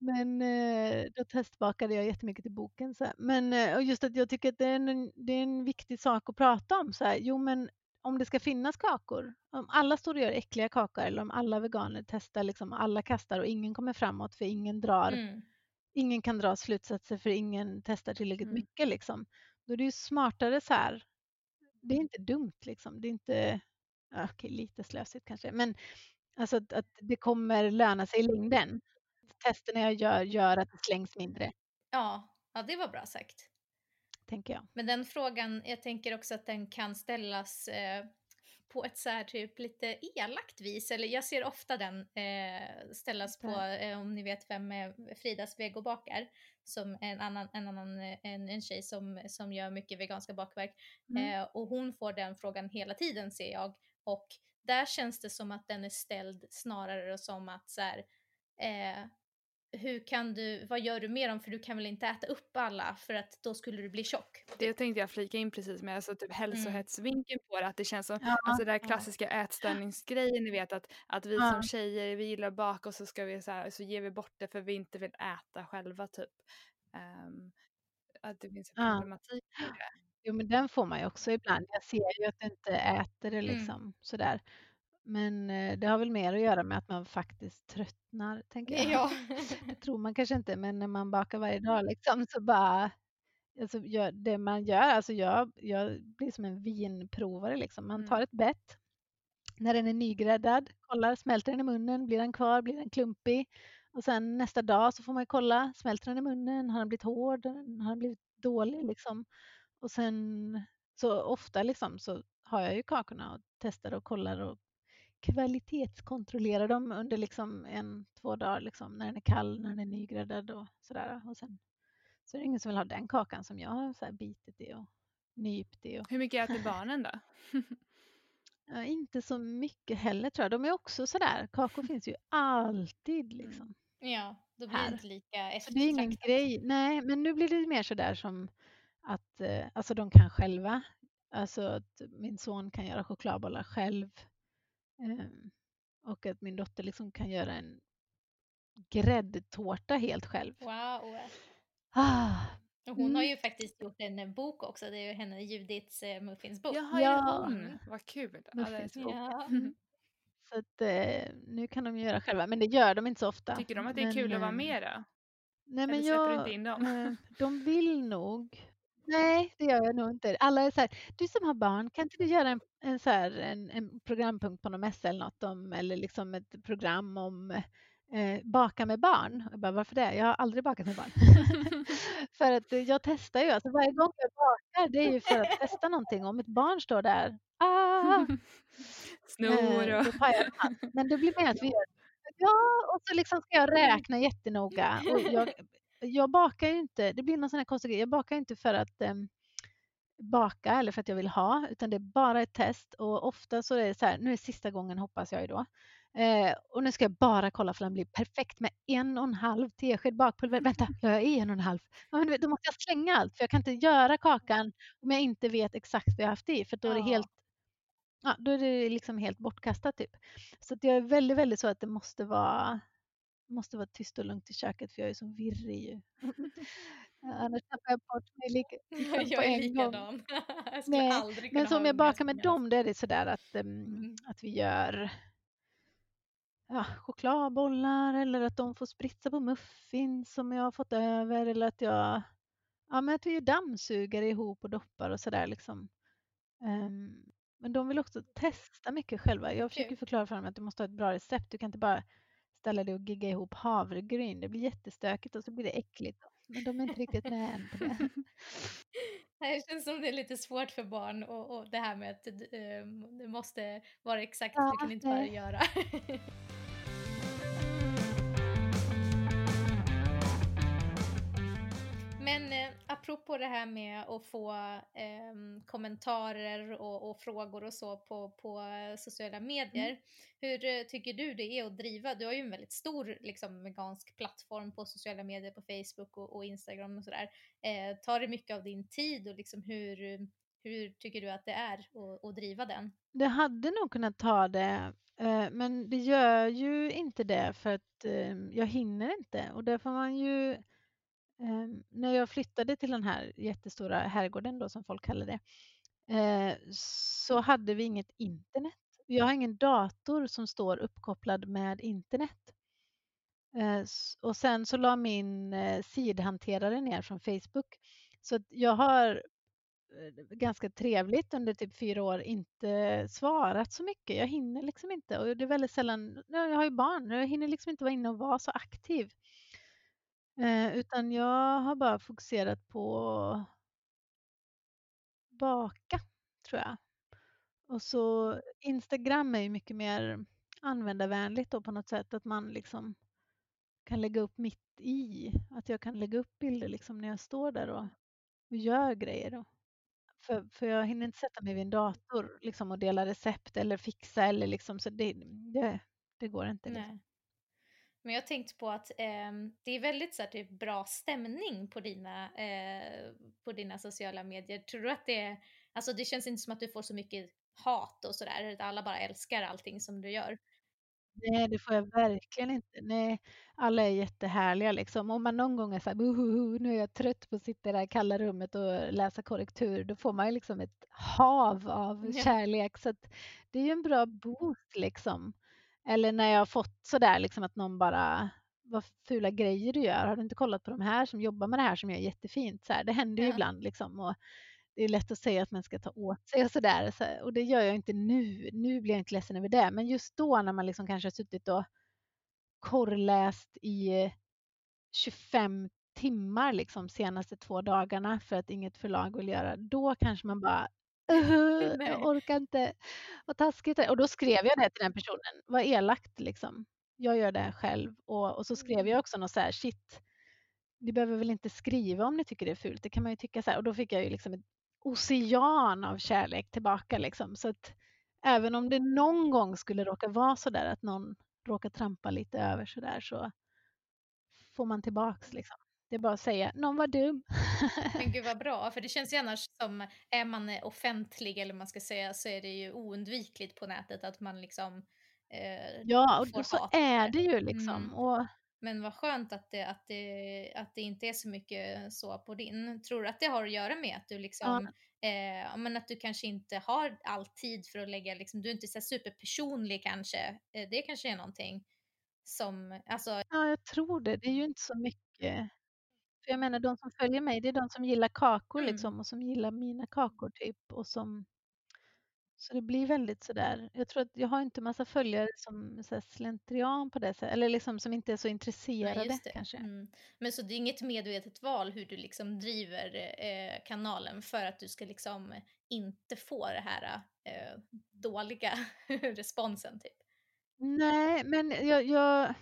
Men eh, då testbakade jag jättemycket till boken. Så här. Men eh, och just att jag tycker att det är, en, det är en viktig sak att prata om. Så här. Jo men om det ska finnas kakor, om alla står och gör äckliga kakor eller om alla veganer testar, liksom, alla kastar och ingen kommer framåt för ingen drar Mm. Ingen kan dra slutsatser för ingen testar tillräckligt Mm. mycket. Liksom. Då är det ju smartare så här. Det är inte dumt liksom. Det är inte, ja, okej, lite slösigt kanske, men alltså att, att det kommer löna sig i längden. Testerna jag gör gör att det slängs mindre, Ja, ja, det var bra sagt. tänker jag. Men den frågan, jag tänker också att den kan ställas eh, på ett så här typ lite elakt vis. Eller jag ser ofta den eh, ställas på, eh, om ni vet vem eh, Fridas vegobakar, som en annan, en, annan eh, en, en tjej som, som gör mycket veganska bakverk. Mm. Eh, och hon får den frågan hela tiden ser jag. Och där känns det som att den är ställd snarare som att så här, eh, hur kan du, vad gör du med dem för du kan väl inte äta upp alla för att då skulle du bli tjock. Det tänkte jag flika in precis med, alltså typ hälsohetsvinkeln på det, att det känns som, Ja, alltså den där klassiska ätstörningsgrejen, ni vet att, att vi Ja. som tjejer, vi gillar bak och så ska vi så här, så ger vi bort det för vi inte vill äta själva typ. Ehm, att det finns en Ja. problematik i det. Jo, men den får man ju också ibland. Jag ser ju att du inte äter det Mm. liksom sådär. Men eh, det har väl mer att göra med att man faktiskt tröttnar, tänker jag. Ja. Det tror man kanske inte, men när man bakar varje dag liksom, så bara... Alltså, gör, det man gör, alltså jag, jag blir som en vinprovare. Liksom. Man Mm. tar ett bett när den är nygräddad, kollar, smälter den i munnen, blir den kvar, blir den klumpig? Och sen nästa dag så får man ju kolla, smälter den i munnen, har den blivit hård, har den blivit dålig? Liksom. Och sen så ofta liksom, så har jag ju kakorna och testar och kollar och kvalitetskontrollerar dem under liksom en, två dagar liksom, när den är kall, när den är nygräddad och sådär. Och sen så är det ingen som vill ha den kakan som jag har så här bitit i och nypt i. Och, Hur mycket äter barnen då? ja, inte så mycket heller tror jag. De är också sådär, kakor finns ju alltid liksom. ja, då blir det Här. inte lika Så det är ingen eftertraktat. grej. Nej, men nu blir det mer sådär som att eh, alltså de kan själva. Alltså att min son kan göra chokladbollar själv. Ehm, och att min dotter liksom kan göra en gräddtårta helt själv. Wow. Ah, hon har Mm. ju faktiskt gjort en eh, bok också, det är ju henne Judiths eh, muffinsbok. Jaha, Ja. hon? Vad kul. Muffins. så. Ja. Mm. så att eh, nu kan de göra själva, men det gör de inte så ofta. Tycker de att det är Men, kul att vara ehm, med då? Nej, men Eller släpper du jag, inte in dem? eh, de vill nog. Nej, det gör jag nog inte. Alla är så här, du som har barn, kan inte du göra en, en, så här, en, en programpunkt på någon mässa eller något om, eller liksom ett program om eh, baka med barn? Jag bara, varför det? Jag har aldrig bakat med barn. för att eh, jag testar ju, alltså varje gång jag bakar, det är ju för att testa någonting. Om ett barn står där, ah, Snor Eh, och... allt. Men det blir mer att vi gör Ja, och så liksom ska jag räkna jättenoga. Och jag, jag bakar ju inte, det blir någon sån här konstig grej, jag bakar inte för att em, baka eller för att jag vill ha, utan det är bara ett test och ofta så är det så här, nu är sista gången hoppas jag ju då. Eh, och nu ska jag bara kolla för den blir perfekt med en och en halv tesked bakpulver. Vänta, jag är en och en halv. Ja, men då måste jag slänga allt för jag kan inte göra kakan om jag inte vet exakt vad jag haft i för då är det helt ja, då är det liksom helt bortkastat typ. Så att jag är väldigt, väldigt så att det måste vara måste vara tyst och lugnt i köket för jag är så virrig ju. Annars tappar jag bort mig lika, liksom jag är likadan. jag Nej, aldrig men som jag bakar med dem, då är det sådär att, um, att vi gör ja, chokladbollar eller att de får spritsa på muffins som jag har fått över eller att jag ja, men att vi dammsuger ihop och doppar och sådär liksom. Um, men de vill också testa mycket själva. Jag försöker förklara för dem att du måste ha ett bra recept. Du kan inte bara ställa dig och gigga ihop havregryn. Det blir jättestökigt och så blir det äckligt. Men de är inte riktigt med än det. Känns som det är lite svårt för barn och, och det här med att um, det måste vara exakt, ja, det kan inte bara göra. Men eh, apropå det här med att få eh, kommentarer och, och, frågor och så på, på sociala medier. Mm. Hur eh, tycker du det är att driva? Du har ju en väldigt stor liksom, vegansk plattform på sociala medier, på Facebook och, och Instagram och sådär. Eh, tar det mycket av din tid och liksom hur, hur tycker du att det är att, att driva den? Det hade nog kunnat ta det eh, men det gör ju inte det för att eh, jag hinner inte och där får man ju Ehm, när jag flyttade till den här jättestora herrgården då som folk kallar det, eh, så hade vi inget internet. Jag har ingen dator som står uppkopplad med internet. Eh, och sen så la min eh, sidhanterare ner från Facebook. Så jag har eh, ganska trevligt under typ fyra år inte svarat så mycket. Jag hinner liksom inte och det är väldigt sällan, jag har ju barn, jag hinner liksom inte vara inne och vara så aktiv. Eh, utan jag har bara fokuserat på baka, tror jag. Och så Instagram är ju mycket mer användarvänligt då på något sätt, att man liksom kan lägga upp mitt i. Att jag kan lägga upp bilder liksom när jag står där och, och gör grejer. Då. För, för jag hinner inte sätta mig vid en dator liksom, och dela recept eller fixa eller liksom, så det, det, det går inte. Liksom. Men jag har tänkt på att eh, det är väldigt så här, typ, bra stämning på dina, eh, på dina sociala medier. Tror du att det är, alltså det känns inte som att du får så mycket hat och sådär, att alla bara älskar allting som du gör. Nej, det får jag verkligen inte. Nej, alla är jättehärliga liksom. Om man någon gång är så här, nu är jag trött på att sitta i det här kalla rummet och läsa korrektur, då får man ju liksom ett hav av ja. kärlek. Så det är ju en bra boost liksom. Eller när jag har fått sådär liksom att någon bara vad fula grejer du gör. Har du inte kollat på de här som jobbar med det här som gör jättefint? Så här, det händer ju ibland liksom. Och det är lätt att säga att man ska ta åt sig och sådär. Så, och det gör jag inte nu. Nu blir jag inte ledsen över det. Men just då när man liksom kanske har suttit och korrläst i 25 timmar liksom senaste två dagarna för att inget förlag vill göra. Då kanske man bara jag orkar inte. Vad taskigt. Och då skrev jag det till den personen. Vad elakt liksom. Jag gör det själv. Och, och så skrev mm. jag också något så här, shit, ni behöver väl inte skriva om ni tycker det är fult. Det kan man ju tycka så här. Och då fick jag ju liksom ett ocean av kärlek tillbaka liksom. Så att även om det någon gång skulle råka vara så där att någon råkar trampa lite över så där så får man tillbaks liksom. Det är bara att säga, någon var dum. Men gud vad bra, för det känns ju annars som, är man offentlig eller man ska säga, så är det ju oundvikligt på nätet att man liksom eh, Ja, och så är det ju liksom. Mm. Och... Men vad skönt att det, att, det, att det inte är så mycket så på din. Tror du att det har att göra med att du liksom ja. eh, men att du kanske inte har all tid för att lägga, liksom, du är inte så superpersonlig kanske. Eh, det kanske är någonting som, alltså. Ja, jag tror det. Det är ju inte så mycket för jag menar de som följer mig, det är de som gillar kakor mm. liksom och som gillar mina kakor typ och som så det blir väldigt sådär. Jag tror att jag har inte massa följare som så slentrian på det sättet, eller liksom som inte är så intresserade Nej, kanske. Mm. Men så det är inget medvetet val hur du liksom driver eh, kanalen för att du ska liksom inte få det här eh, dåliga responsen typ? Nej, men jag, jag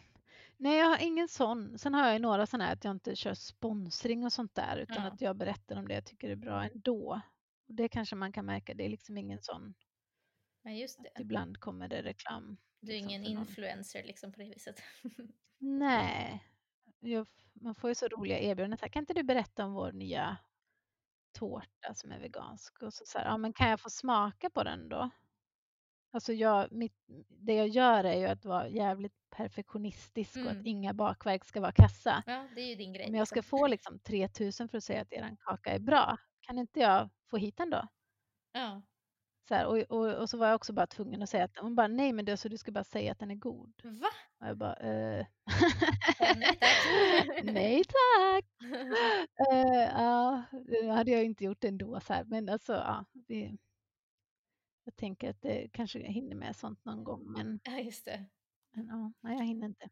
Nej, jag har ingen sån. Sen har jag några sådana här att jag inte kör sponsring och sånt där utan ja. att jag berättar om det jag tycker är bra ändå. Och det kanske man kan märka, det är liksom ingen sån. Nej, just det. Ibland kommer det reklam. Du är liksom, ingen influencer liksom på det viset? Nej, jag, man får ju så roliga erbjudanden. Kan inte du berätta om vår nya tårta som är vegansk? Och så, så här, ja, men kan jag få smaka på den då? Alltså jag, mitt, det jag gör är ju att vara jävligt perfektionistisk mm. och att mm. inga bakverk ska vara kassa. Ja, det är ju din grej. Men jag ska liksom. få liksom 3000 för att säga att er kaka är bra. Kan inte jag få hit den då? Ja. Så här, och, och, och, så var jag också bara tvungen att säga att hon bara nej men det, så du ska bara säga att den är god. Va? Och jag bara eh. nej tack. nej tack. uh, ja, hade jag inte gjort ändå så här. Men alltså ja. Det, jag tänker att det kanske jag hinner med sånt någon gång. Men, ja just det. Men, ja, nej jag hinner inte.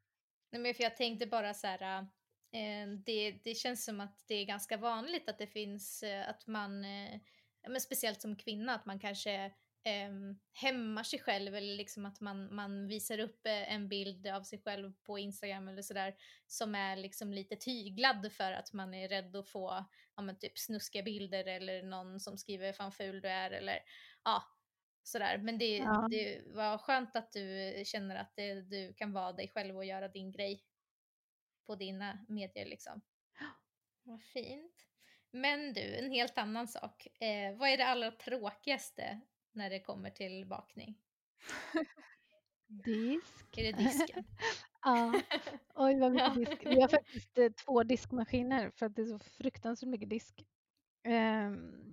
Nej men för jag tänkte bara så här. Eh, det, det känns som att det är ganska vanligt att det finns eh, att man eh, men speciellt som kvinna, att man kanske eh, hämmar sig själv eller liksom att man, man visar upp eh, en bild av sig själv på Instagram eller sådär som är liksom lite tyglad för att man är rädd att få ja, men typ snuskiga bilder eller någon som skriver fan ful du är eller ja sådär. Men det, ja. det var skönt att du känner att det, du kan vara dig själv och göra din grej på dina medier liksom. Vad fint. Men du, en helt annan sak. Eh, vad är det allra tråkigaste när det kommer till bakning? Disk. Är det disken? ja. Oj, vad mycket disk. Vi har faktiskt eh, två diskmaskiner för att det är så fruktansvärt mycket disk. Um,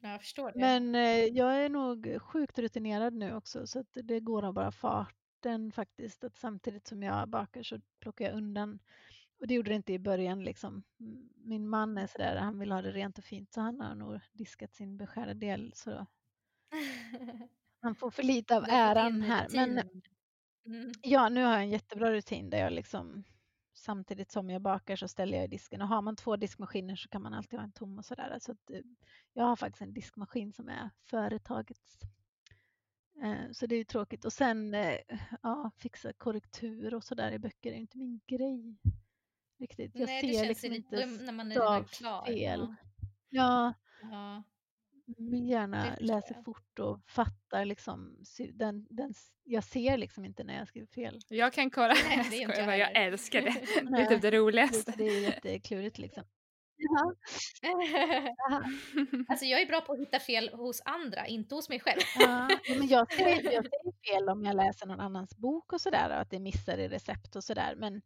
jag förstår det. Men eh, jag är nog sjukt rutinerad nu också så det går av bara farten faktiskt. Att samtidigt som jag bakar så plockar jag undan och det gjorde det inte i början. Liksom. Min man är sådär, han vill ha det rent och fint så han har nog diskat sin beskärda del. Så han får för lite av äran här. Men mm. ja, nu har jag en jättebra rutin där jag liksom samtidigt som jag bakar så ställer jag i disken. Och har man två diskmaskiner så kan man alltid ha en tom och sådär. Så eh, jag har faktiskt en diskmaskin som är företagets. Eh, så det är ju tråkigt. Och sen eh, ja, fixa korrektur och sådär i böcker är inte min grej riktigt. Jag Nej, ser liksom inte när man är klar. Fel. Ja. ja. Min hjärna läser jag. fort och fattar liksom, den, den, jag ser liksom inte när jag skriver fel. Jag kan kolla, Nej, jag, jag, jag älskar det. det är typ det roligaste. Det, det är jätteklurigt liksom. Ja. alltså jag är bra på att hitta fel hos andra, inte hos mig själv. ja, men jag ser, jag ser fel om jag läser någon annans bok och sådär, att det missar i recept och sådär. Men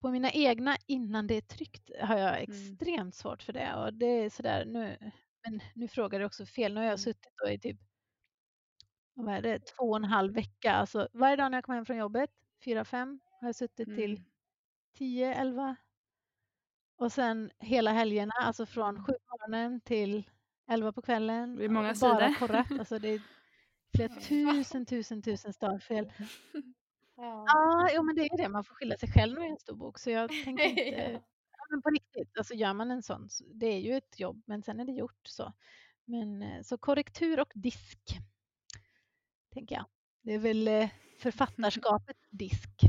på mina egna innan det är tryckt har jag mm. extremt svårt för det. Och det är sådär nu, men nu frågar du också fel. Nu har jag mm. suttit då i typ vad är det, två och en halv vecka. Alltså varje dag när jag kommer hem från jobbet, fyra, fem, har jag suttit mm. till tio, elva. Och sen hela helgerna, alltså från sju på morgonen till elva på kvällen. Det är många sidor. Bara korrat. Alltså det är flera tusen, tusen, tusen stavfel. Ja, ah, jo, men det är det. Man får skylla sig själv med en stor bok. Så jag tänker inte... ja. men på riktigt, alltså gör man en sån, det är ju ett jobb, men sen är det gjort så. Men eh, så korrektur och disk, tänker jag. Det är väl eh, författarskapet disk.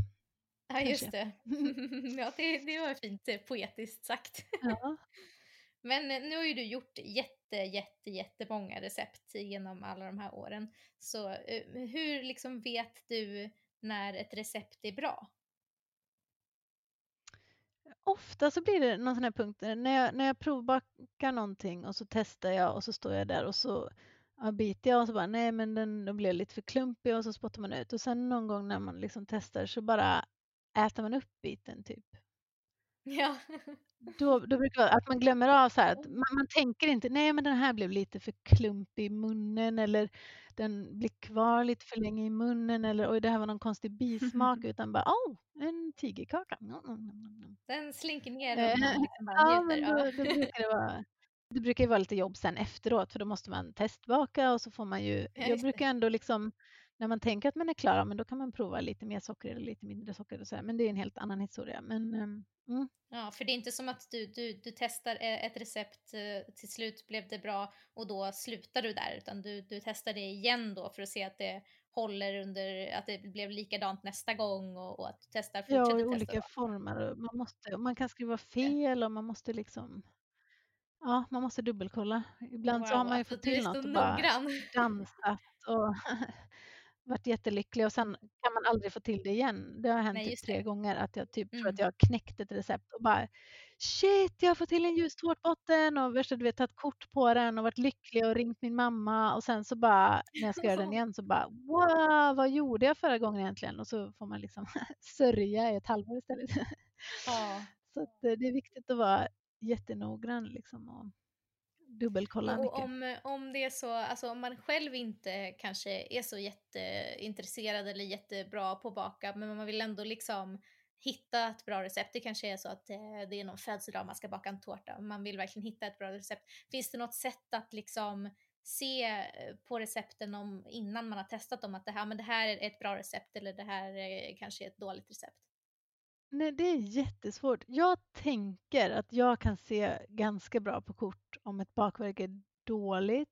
Ja, just det. ja, det, det var fint eh, poetiskt sagt. Ja. Men nu har ju du gjort jätte, jätte, jättemånga recept genom alla de här åren. Så hur liksom vet du när ett recept är bra? Ofta så blir det någon sån här punkt när jag, när jag provbakar någonting och så testar jag och så står jag där och så ja, biter jag och så bara nej men den, den blev lite för klumpig och så spottar man ut och sen någon gång när man liksom testar så bara äter man upp biten typ. Ja. Då, då brukar det vara att man glömmer av så här att man, man tänker inte nej men den här blev lite för klumpig i munnen eller den blir kvar lite för länge i munnen eller oj det här var någon konstig bismak utan bara oh, en tigerkaka. Den slinker ner man liksom ja, men då, då brukar det vara det brukar ju vara lite jobb sen efteråt för då måste man testbaka och så får man ju, jag brukar ändå liksom när man tänker att man är klar, men då kan man prova lite mer socker eller lite mindre socker och så här. Men det är en helt annan historia. Men, ehm, mm. Ja, för det är inte som att du, du, du testar e-, ett recept, eh, till slut blev det bra och då slutar du där, utan du, du testar det igen då för att se att det håller under, att det blev likadant nästa gång och, och att du testar, fortsätter Ja, i olika då. former. Man, måste, man kan skriva fel ja. och man måste liksom Ja, man måste dubbelkolla. Ibland wow, så har man ju fått till något och bara dansat och varit jättelycklig och sen kan man aldrig få till det igen. Det har hänt Nej, typ tre det. gånger att jag typ tror Mm. att jag har knäckt ett recept och bara shit, jag har fått till en ljus tårtbotten och värsta du vet tagit kort på den och varit lycklig och ringt min mamma och sen så bara när jag ska göra den igen så bara wow, vad gjorde jag förra gången egentligen? Och så får man liksom sörja i ett halvår istället. Ja. Så eh, det är viktigt att vara jättenoggrann liksom och dubbelkolla Och om, om det är så, alltså om man själv inte kanske är så jätteintresserad eller jättebra på att baka, men man vill ändå liksom hitta ett bra recept. Det kanske är så att eh, det är någon födelsedag man ska baka en tårta och man vill verkligen hitta ett bra recept. Finns det något sätt att liksom se eh, på recepten om, innan man har testat dem att det här, men det här är ett bra recept eller det här är kanske ett dåligt recept? Nej, det är jättesvårt. Jag tänker att jag kan se ganska bra på kort om ett bakverk är dåligt.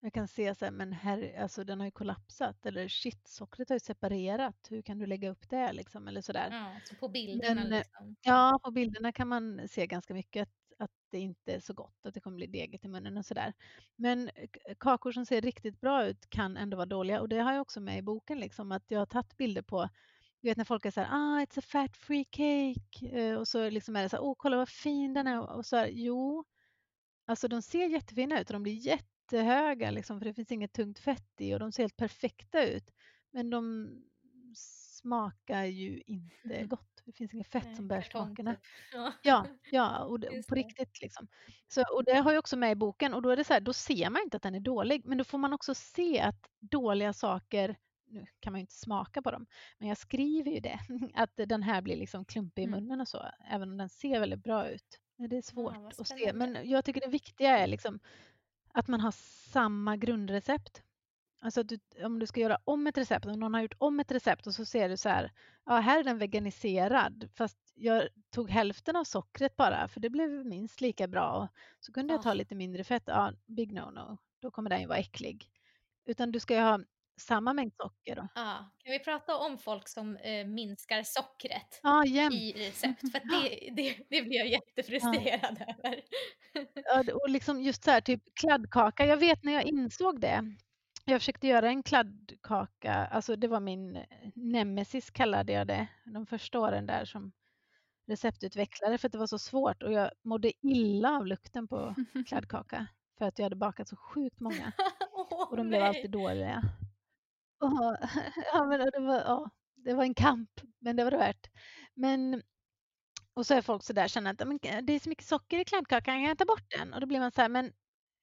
Jag kan se så här, men här, alltså den har ju kollapsat eller shit, sockret har ju separerat. Hur kan du lägga upp det liksom eller sådär. Ja, så på bilderna Men, eh, liksom. Ja, på bilderna kan man se ganska mycket att, att det inte är så gott, att det kommer bli deget i munnen och sådär. Men k- kakor som ser riktigt bra ut kan ändå vara dåliga och det har jag också med i boken, liksom, att jag har tagit bilder på du vet när folk är så här, ah it's a fat free cake eh, och så liksom är det så här, åh kolla vad fin den är och så här, jo, alltså de ser jättefina ut och de blir jättehöga liksom för det finns inget tungt fett i och de ser helt perfekta ut. Men de smakar ju inte gott. Det finns inget fett Nej, som bär smakerna. typ. Ja. Ja, ja och det, på riktigt liksom. Så, och det har jag också med i boken och då är det så här, då ser man inte att den är dålig, men då får man också se att dåliga saker, nu kan man ju inte smaka på dem, men jag skriver ju det, att den här blir liksom klumpig i Mm. munnen och så, även om den ser väldigt bra ut. Det är svårt vad att se, men jag tycker det viktiga är liksom att man har samma grundrecept. Alltså du, om du ska göra om ett recept, om någon har gjort om ett recept och så ser du så här, ja här är den veganiserad fast jag tog hälften av sockret bara för det blev minst lika bra. Så kunde jag ta Ja. lite mindre fett, ja big no-no, då kommer den ju vara äcklig. Utan du ska ju ha samma mängd socker. Då. Ja, kan vi prata om folk som eh, minskar sockret Ja, i recept? För det, det, det blir jag jättefrustrerad över. Ja, och liksom just så här, typ kladdkaka. Jag vet när jag insåg det. Jag försökte göra en kladdkaka, alltså det var min nemesis kallade jag det, de första åren där som receptutvecklare för att det var så svårt och jag mådde illa av lukten på kladdkaka för att jag hade bakat så sjukt många och de blev nej. alltid dåliga. Och, ja, men det, var, ja, det var en kamp, men det var det värt. Men, och så är folk så där känner att "Men eh, det är så mycket socker i kladdkakan, kan jag ta bort den? Och då blir man så här, men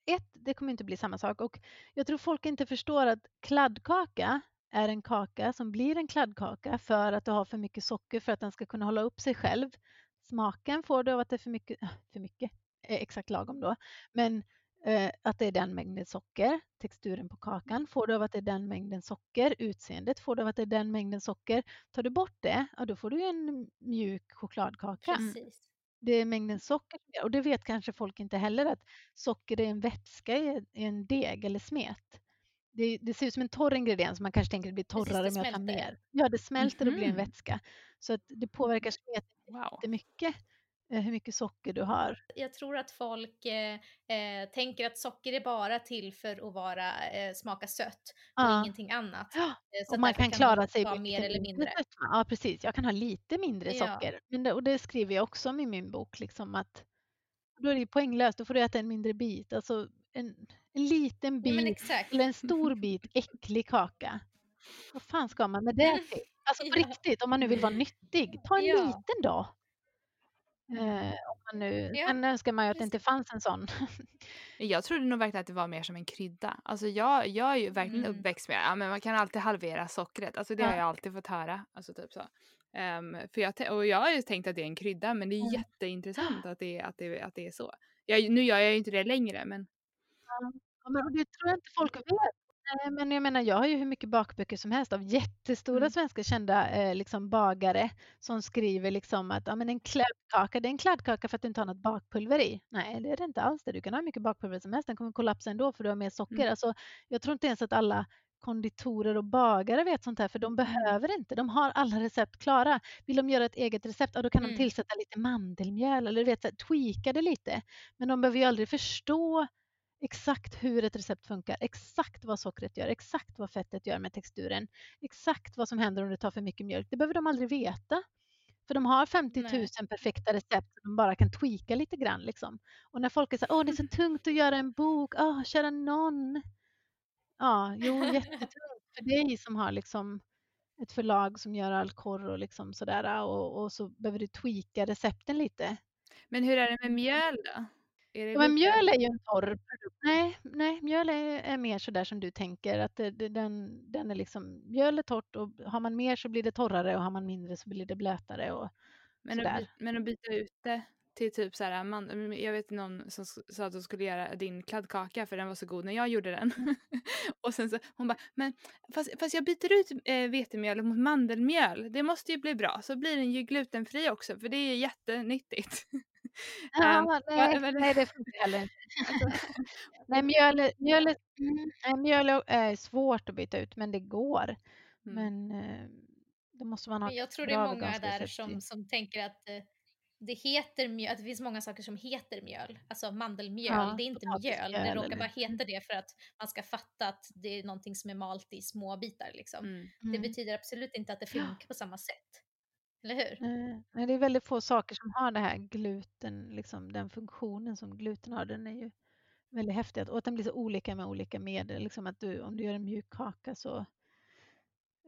ett, det kommer inte bli samma sak och jag tror folk inte förstår att kladdkaka är en kaka som blir en kladdkaka för att du har för mycket socker för att den ska kunna hålla upp sig själv. Smaken får du av att det är för mycket, för mycket, är exakt lagom då, men att det är den mängden socker. Texturen på kakan får du av att det är den mängden socker. Utseendet får du av att det är den mängden socker. Tar du bort det, ja, då får du en mjuk chokladkaka. Precis. Det är mängden socker och det vet kanske folk inte heller att socker är en vätska i en deg eller smet. Det, det ser ut som en torr ingrediens, man kanske tänker att det blir Precis, torrare det om jag tar smälter. mer. Ja, det smälter och blir en Mhm. vätska. Så att det påverkar smeten Wow. jättemycket, eh, hur mycket socker du har. Jag tror att folk eh, eh, tänker att socker är bara till för att vara, eh, smaka sött och Ja. ingenting annat. Ja, Eh, Och man kan klara man sig med mer eller mindre. Ja, precis. Jag kan ha lite mindre Ja. socker. Men det, och det skriver jag också om i min bok, liksom att då är det poänglöst. Då får du äta en mindre bit. Alltså en, en liten Ja, bit eller en stor bit äcklig kaka. Vad fan ska man med det till? Alltså på Ja. riktigt, om man nu vill vara nyttig, ta en Ja. liten då. Eh, om man nu, Ja, Sen önskar man ju att det inte fanns en sån. Jag trodde nog verkligen att det var mer som en krydda. Alltså jag, jag är ju verkligen Mm. uppväxt med ja, men man kan alltid halvera sockret. Alltså det Ja. har jag alltid fått höra. Alltså typ så. Ehm, för jag, och jag har ju tänkt att det är en krydda men det är Mm. jätteintressant att det, att, det, att det är så. Jag, nu gör jag ju inte det längre men Ja, men det tror jag inte folk vet. Nej, Men jag menar, jag har ju hur mycket bakböcker som helst av jättestora Mm. svenska kända eh, liksom bagare som skriver liksom att ja, men en kladdkaka, det är en kladdkaka för att du inte har något bakpulver i. Nej, det är det inte alls. Det. Du kan ha hur mycket bakpulver som helst, den kommer kollapsa ändå för du har mer socker. Mm. Alltså, jag tror inte ens att alla konditorer och bagare vet sånt här för de behöver inte. De har alla recept klara. Vill de göra ett eget recept, ja, då kan Mm. de tillsätta lite mandelmjöl eller du vet, så här, tweaka det lite. Men de behöver ju aldrig förstå exakt hur ett recept funkar, exakt vad sockret gör, exakt vad fettet gör med texturen, exakt vad som händer om du tar för mycket mjölk. Det behöver de aldrig veta. För de har 50 000 Nej. perfekta recept som de bara kan tweaka lite grann. Liksom. Och när folk är så åh det är så tungt att göra en bok, åh kära någon. Ja, jo jättetungt för dig som har liksom ett förlag som gör all korr och liksom sådär och, och så behöver du tweaka recepten lite. Men hur är det med mjöl då? Men mjöl är ju en torr produkt. Nej, nej mjöl är, är mer sådär som du tänker. Att det, det, den, den är liksom, mjöl är torrt och har man mer så blir det torrare och har man mindre så blir det blötare. Och men, sådär. Att, men att byta ut det till typ så här, man, jag vet någon som sa att hon skulle göra din kladdkaka för den var så god när jag gjorde den. och sen så hon bara, men fast, fast jag byter ut äh, vetemjöl mot mandelmjöl, det måste ju bli bra, så blir den ju glutenfri också för det är jättenyttigt. Ja, um, nej, men, nej, det funkar heller inte. Alltså, nej, mjöl, mjöl, mm, mjöl är svårt att byta ut men det går. Mm. Men eh, det måste man ha Jag tror det är många där som, som tänker att eh, det heter mjöl, att det finns många saker som heter mjöl. Alltså mandelmjöl, ja, det är inte mjöl. Det råkar bara heta det för att man ska fatta att det är någonting som är malt i små bitar. Liksom. Mm. Det mm. betyder absolut inte att det funkar på samma sätt. Eller hur? Mm, nej, det är väldigt få saker som har det här gluten, liksom den funktionen som gluten har. Den är ju väldigt häftig och att den blir så olika med olika medel. Liksom att du, om du gör en mjuk kaka så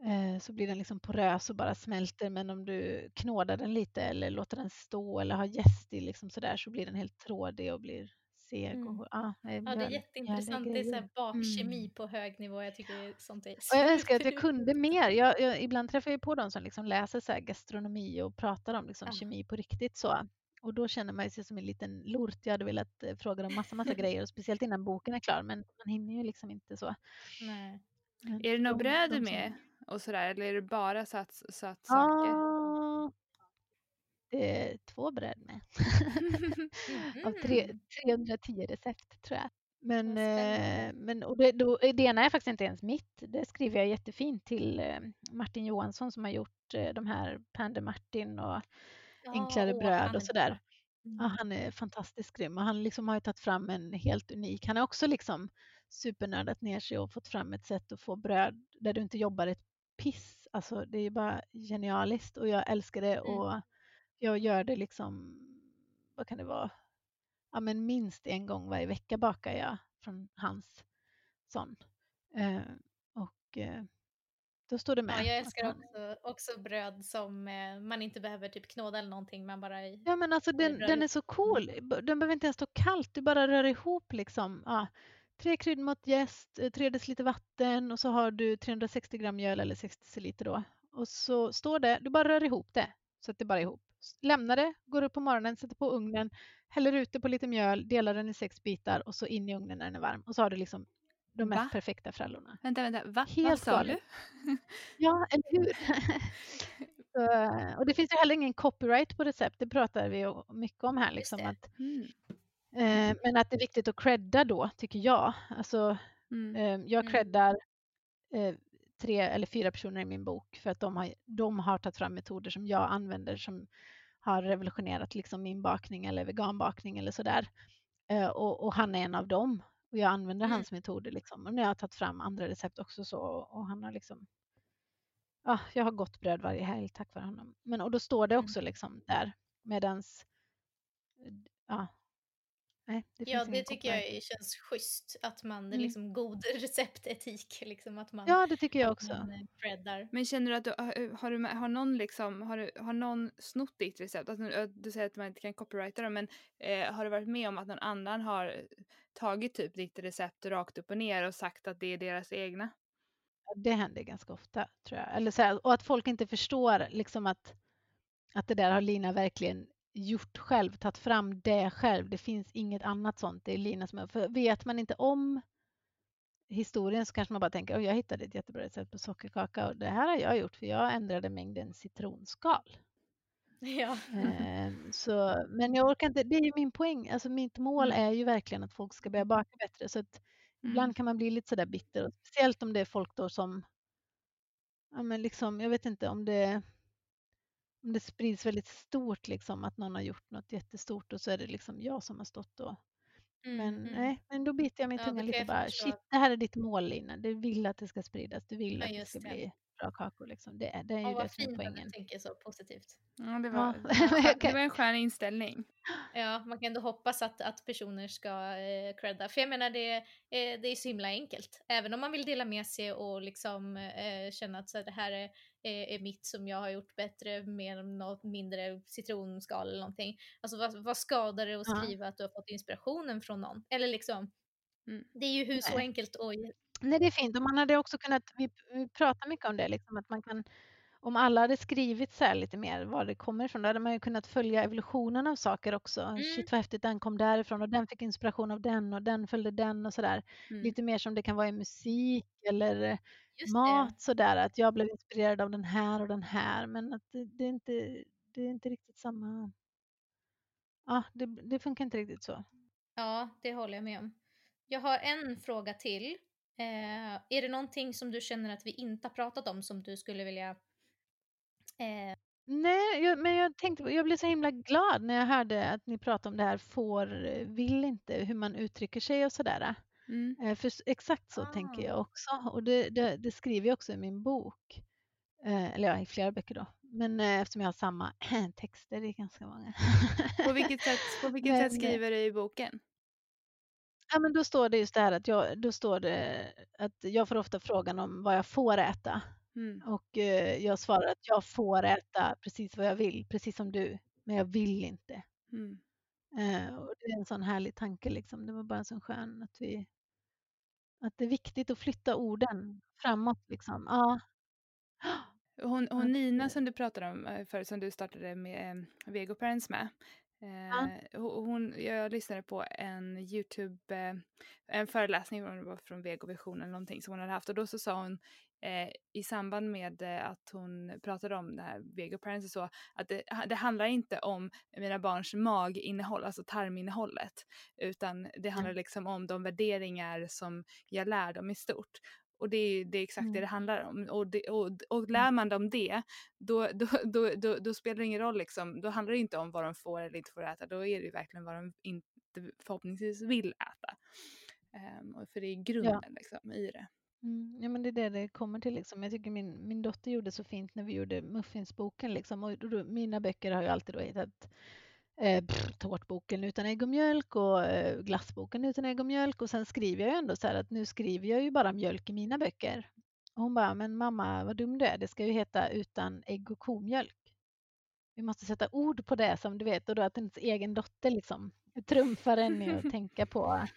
Eh, så blir den liksom porös och bara smälter men om du knådar den lite eller låter den stå eller har jäst i liksom sådär så blir den helt trådig och blir seg. Mm. Och, ah, ja, det är jätteintressant. Ja, det är, så bakkemi mm. på hög nivå. Jag tycker sånt är och Jag önskar att jag kunde mer. Jag, jag, ibland träffar jag på de som liksom läser så gastronomi och pratar om liksom ja. kemi på riktigt så. Och då känner man sig som en liten lort. Jag hade velat eh, fråga dem massa, massa grejer, och speciellt innan boken är klar, men man hinner ju liksom inte så. Nej. är det något bröd med? och sådär? Eller är det bara satt, satt saker? Är två bröd med. Av tre, 310 mm. recept tror jag. Men, eh, men och det, då, det ena är faktiskt inte ens mitt. Det skriver jag jättefint till eh, Martin Johansson som har gjort eh, de här Pander Martin och ja, Enklare bröd och sådär. Ja, mm. han är fantastiskt grym och han liksom har ju tagit fram en helt unik. Han har också liksom supernördat ner sig och fått fram ett sätt att få bröd där du inte jobbar ett piss. Alltså det är bara genialiskt och jag älskar det mm. Jag gör det liksom, vad kan det vara, ja men minst en gång varje vecka bakar jag från hans sån. Eh, och eh, då står det med. Ja, jag älskar också, också bröd som eh, man inte behöver typ knåda eller någonting. Man bara i, ja men alltså den, den är så cool. Den behöver inte ens stå kallt. Du bara rör ihop liksom. Ja, tre kryddmått jäst, eh, tre deciliter vatten och så har du 360 gram mjöl eller 60 deciliter då. Och så står det, du bara rör ihop det så att det bara är ihop. Lämnar det, går upp på morgonen, sätter på ugnen, häller ut det på lite mjöl, delar den i sex bitar och så in i ugnen när den är varm. Och så har du liksom de mest Va? perfekta frallorna. Vänta, vänta, va? Helt Vad sa du? ja, eller hur? så, och det finns ju heller ingen copyright på recept, det pratar vi mycket om här. Liksom, att, mm. Eh, men att det är viktigt att credda då, tycker jag. Alltså, mm. eh, jag mm. creddar eh, tre eller fyra personer i min bok för att de har, de har tagit fram metoder som jag använder som har revolutionerat liksom min bakning eller veganbakning eller sådär. Eh, och, och, han är en av dem. Och jag använder mm. hans metoder. Liksom. Och nu har jag tagit fram andra recept också så, och han har liksom ja, jag har gott bröd varje helg tack vare honom. Men, och då står det mm. också liksom där medans ja, Nej, det ja, det tycker jag känns schysst. Att man, mm. liksom god receptetik. Liksom, att man, ja, det tycker jag också. Eh, Men känner du att du har, du, har någon liksom, har, du, har någon snott ditt recept? Alltså, du säger att man inte kan copyrighta dem, men eh, har du varit med om att någon annan har tagit typ ditt recept rakt upp och ner och sagt att det är deras egna? Det händer ganska ofta, tror jag. Eller så här, och att folk inte förstår liksom att, att det där har Lina verkligen gjort själv, tagit fram det själv. Det finns inget annat sånt. Det är Lina som För vet man inte om historien så kanske man bara tänker att jag hittade ett jättebra recept på sockerkaka och det här har jag gjort för jag ändrade mängden citronskal. Ja. Eh, så, men jag orkar inte, det är ju min poäng. Alltså mitt mål mm. är ju verkligen att folk ska börja baka bättre. Så att mm. ibland kan man bli lite sådär bitter. Speciellt om det är folk då som, ja men liksom, jag vet inte om det om det sprids väldigt stort, liksom, att någon har gjort något jättestort och så är det liksom jag som har stått och Mm, men mm. nej, men då biter jag min ja, tunga lite bara. Shit, det här är ditt mål Lina. Du vill att det ska spridas. Du vill ja, att det ska det. bli bra kakor. Liksom. Det, det är ju ja, det som är poängen. Vad tänker så positivt. Ja, det var, ja. det var en skön inställning. Ja, man kan ändå hoppas att, att personer ska eh, credda. För jag menar, det, eh, det är så himla enkelt. Även om man vill dela med sig och liksom eh, känna att så här, det här är, är, är, mitt som jag har gjort bättre med något mindre citronskal eller någonting. Alltså vad, vad skadar det att skriva ja. att du har fått inspirationen från någon? Eller liksom, mm. det är ju hur så enkelt och Nej, det är fint. Och man hade också kunnat, vi, vi pratar mycket om det, liksom, att man kan, om alla hade skrivit så här lite mer var det kommer ifrån, då hade man ju kunnat följa evolutionen av saker också. Mm. Shit vad häftigt, den kom därifrån och den fick inspiration av den och den följde den och sådär. Mm. Lite mer som det kan vara i musik eller mat sådär, att jag blev inspirerad av den här och den här, men att det, det är, inte, det är inte riktigt samma... Ja, det, det funkar inte riktigt så. Ja, det håller jag med om. Jag har en fråga till Eh, är det någonting som du känner att vi inte har pratat om som du skulle vilja eh... Nej, jag, men jag tänkte, jag blev så himla glad när jag hörde att ni pratade om det här får, vill inte, hur man uttrycker sig och sådär. Mm. Eh, för exakt så ah. tänker jag också och det, det, det, skriver jag också i min bok. Eh, eller ja, i flera böcker då. Men eh, eftersom jag har samma texter i ganska många. på vilket sätt, på vilket men, sätt skriver du i boken? Ja, men då står det just det här att jag, då står det att jag får ofta frågan om vad jag får äta. Mm. Och eh, jag svarar att jag får äta precis vad jag vill, precis som du, men jag vill inte. Mm. Eh, och det är en sån härlig tanke liksom. Det var bara en sån skön att vi att det är viktigt att flytta orden framåt liksom. Ja. Hon, hon Nina som du pratade om eh, förut, som du startade med eh, Vego Parents med, Ja. Eh, hon, jag lyssnade på en Youtube, eh, en föreläsning var från Vegovision eller någonting som hon hade haft och då så sa hon eh, i samband med eh, att hon pratade om det här Vego Parents så att det, det, handlar inte om mina barns maginnehåll, alltså tarminnehållet, utan det handlar liksom om de värderingar som jag lär dem i stort. Och det är, det är exakt mm. det det handlar om. Och, det, och, och mm. lär man dem det, då, då, då, då, då spelar det ingen roll liksom. Då handlar det inte om vad de får eller inte får äta. Då är det ju verkligen vad de inte förhoppningsvis vill äta. Um, för det är grunden ja. liksom, i det. Mm, ja men det är det det kommer till liksom. Jag tycker min, min dotter gjorde så fint när vi gjorde muffinsboken liksom. Och då, mina böcker har ju alltid då hetat eh, tårtboken utan ägg och mjölk och eh, glassboken utan ägg och mjölk och sen skriver jag ju ändå så här att nu skriver jag ju bara mjölk i mina böcker. Och hon bara, men mamma vad dum du är, det ska ju heta utan ägg och komjölk. Vi måste sätta ord på det som du vet och då att ens egen dotter liksom trumfar en i att tänka på.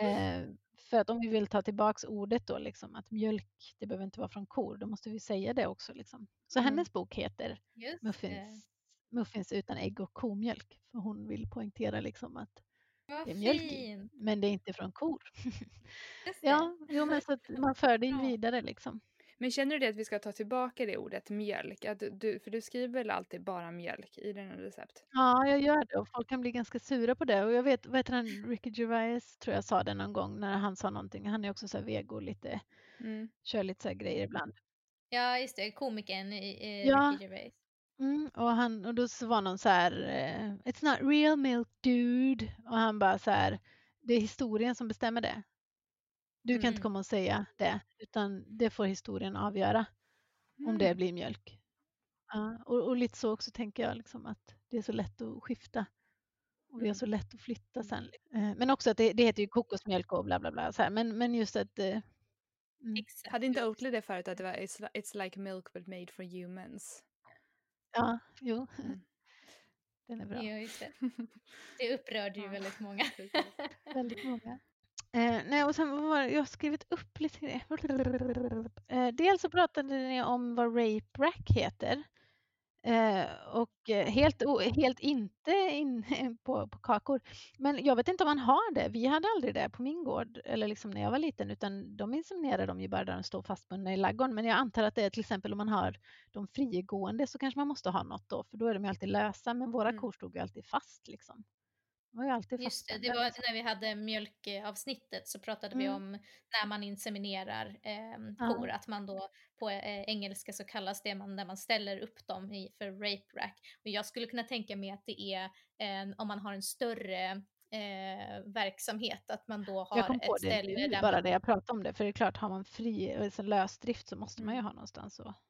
Eh, för att om vi vill ta tillbaks ordet då liksom att mjölk, det behöver inte vara från kor, då måste vi säga det också liksom. Så mm. hennes bok heter Just Muffins muffins utan ägg och komjölk. För hon vill poängtera liksom att Vad det är mjölk i, men det är inte från kor. ja, jo, men så att man för det vidare liksom. Men känner du det att vi ska ta tillbaka det ordet mjölk? Att du, för du skriver väl alltid bara mjölk i dina recept? Ja, jag gör det och folk kan bli ganska sura på det. Och jag vet, vad heter han, Ricky Gervais tror jag sa det någon gång när han sa någonting. Han är också så här vego lite, mm. kör lite så här grejer ibland. Ja, just det, komikern i, i ja. Ricky Gervais. Mm, och, han, och då var någon så här, eh, It's not real milk dude. Och han bara så här, det är historien som bestämmer det. Du kan inte mm. komma och säga det, utan det får historien avgöra om det mm. blir mjölk. Ja, och, och, lite så också tänker jag, liksom, att det är så lätt att skifta. Och vi har så lätt att flytta sen. Eh, men också att det, det heter ju kokosmjölk och bla bla bla. Så här. Men, men just att... Eh, mm. Hade inte Oatly det förut, att det var it's, it's like milk but made for humans? Ja, jo. Mm. Den är bra. Ja, just det. Det upprörde ju väldigt många. väldigt många. Eh, nej, och sen var jag har skrivit upp lite eh, Dels så pratade ni om vad Rape Rack heter. Eh, och eh, helt, helt inte in på, på kakor. Men jag vet inte om man har det. Vi hade aldrig det på min gård, eller liksom när jag var liten, utan de inseminerar de ju bara där de står fastbundna i laggården. Men jag antar att det är till exempel om man har de frigående så kanske man måste ha något då, för då är de ju alltid lösa. Men våra mm. kor stod ju alltid fast liksom. Var ju alltid Just det, det var när vi hade mjölkavsnittet så pratade mm. vi om när man inseminerar eh, kor, ja. att man då på eh, engelska så kallas det man, när man ställer upp dem i, för rape rack. Och jag skulle kunna tänka mig att det är eh, om man har en större eh, verksamhet, att man då har jag kom på ett ställe det nu, bara man... det jag pratade om det, för det är klart, har man fri alltså lösdrift så måste man ju mm. ha någonstans att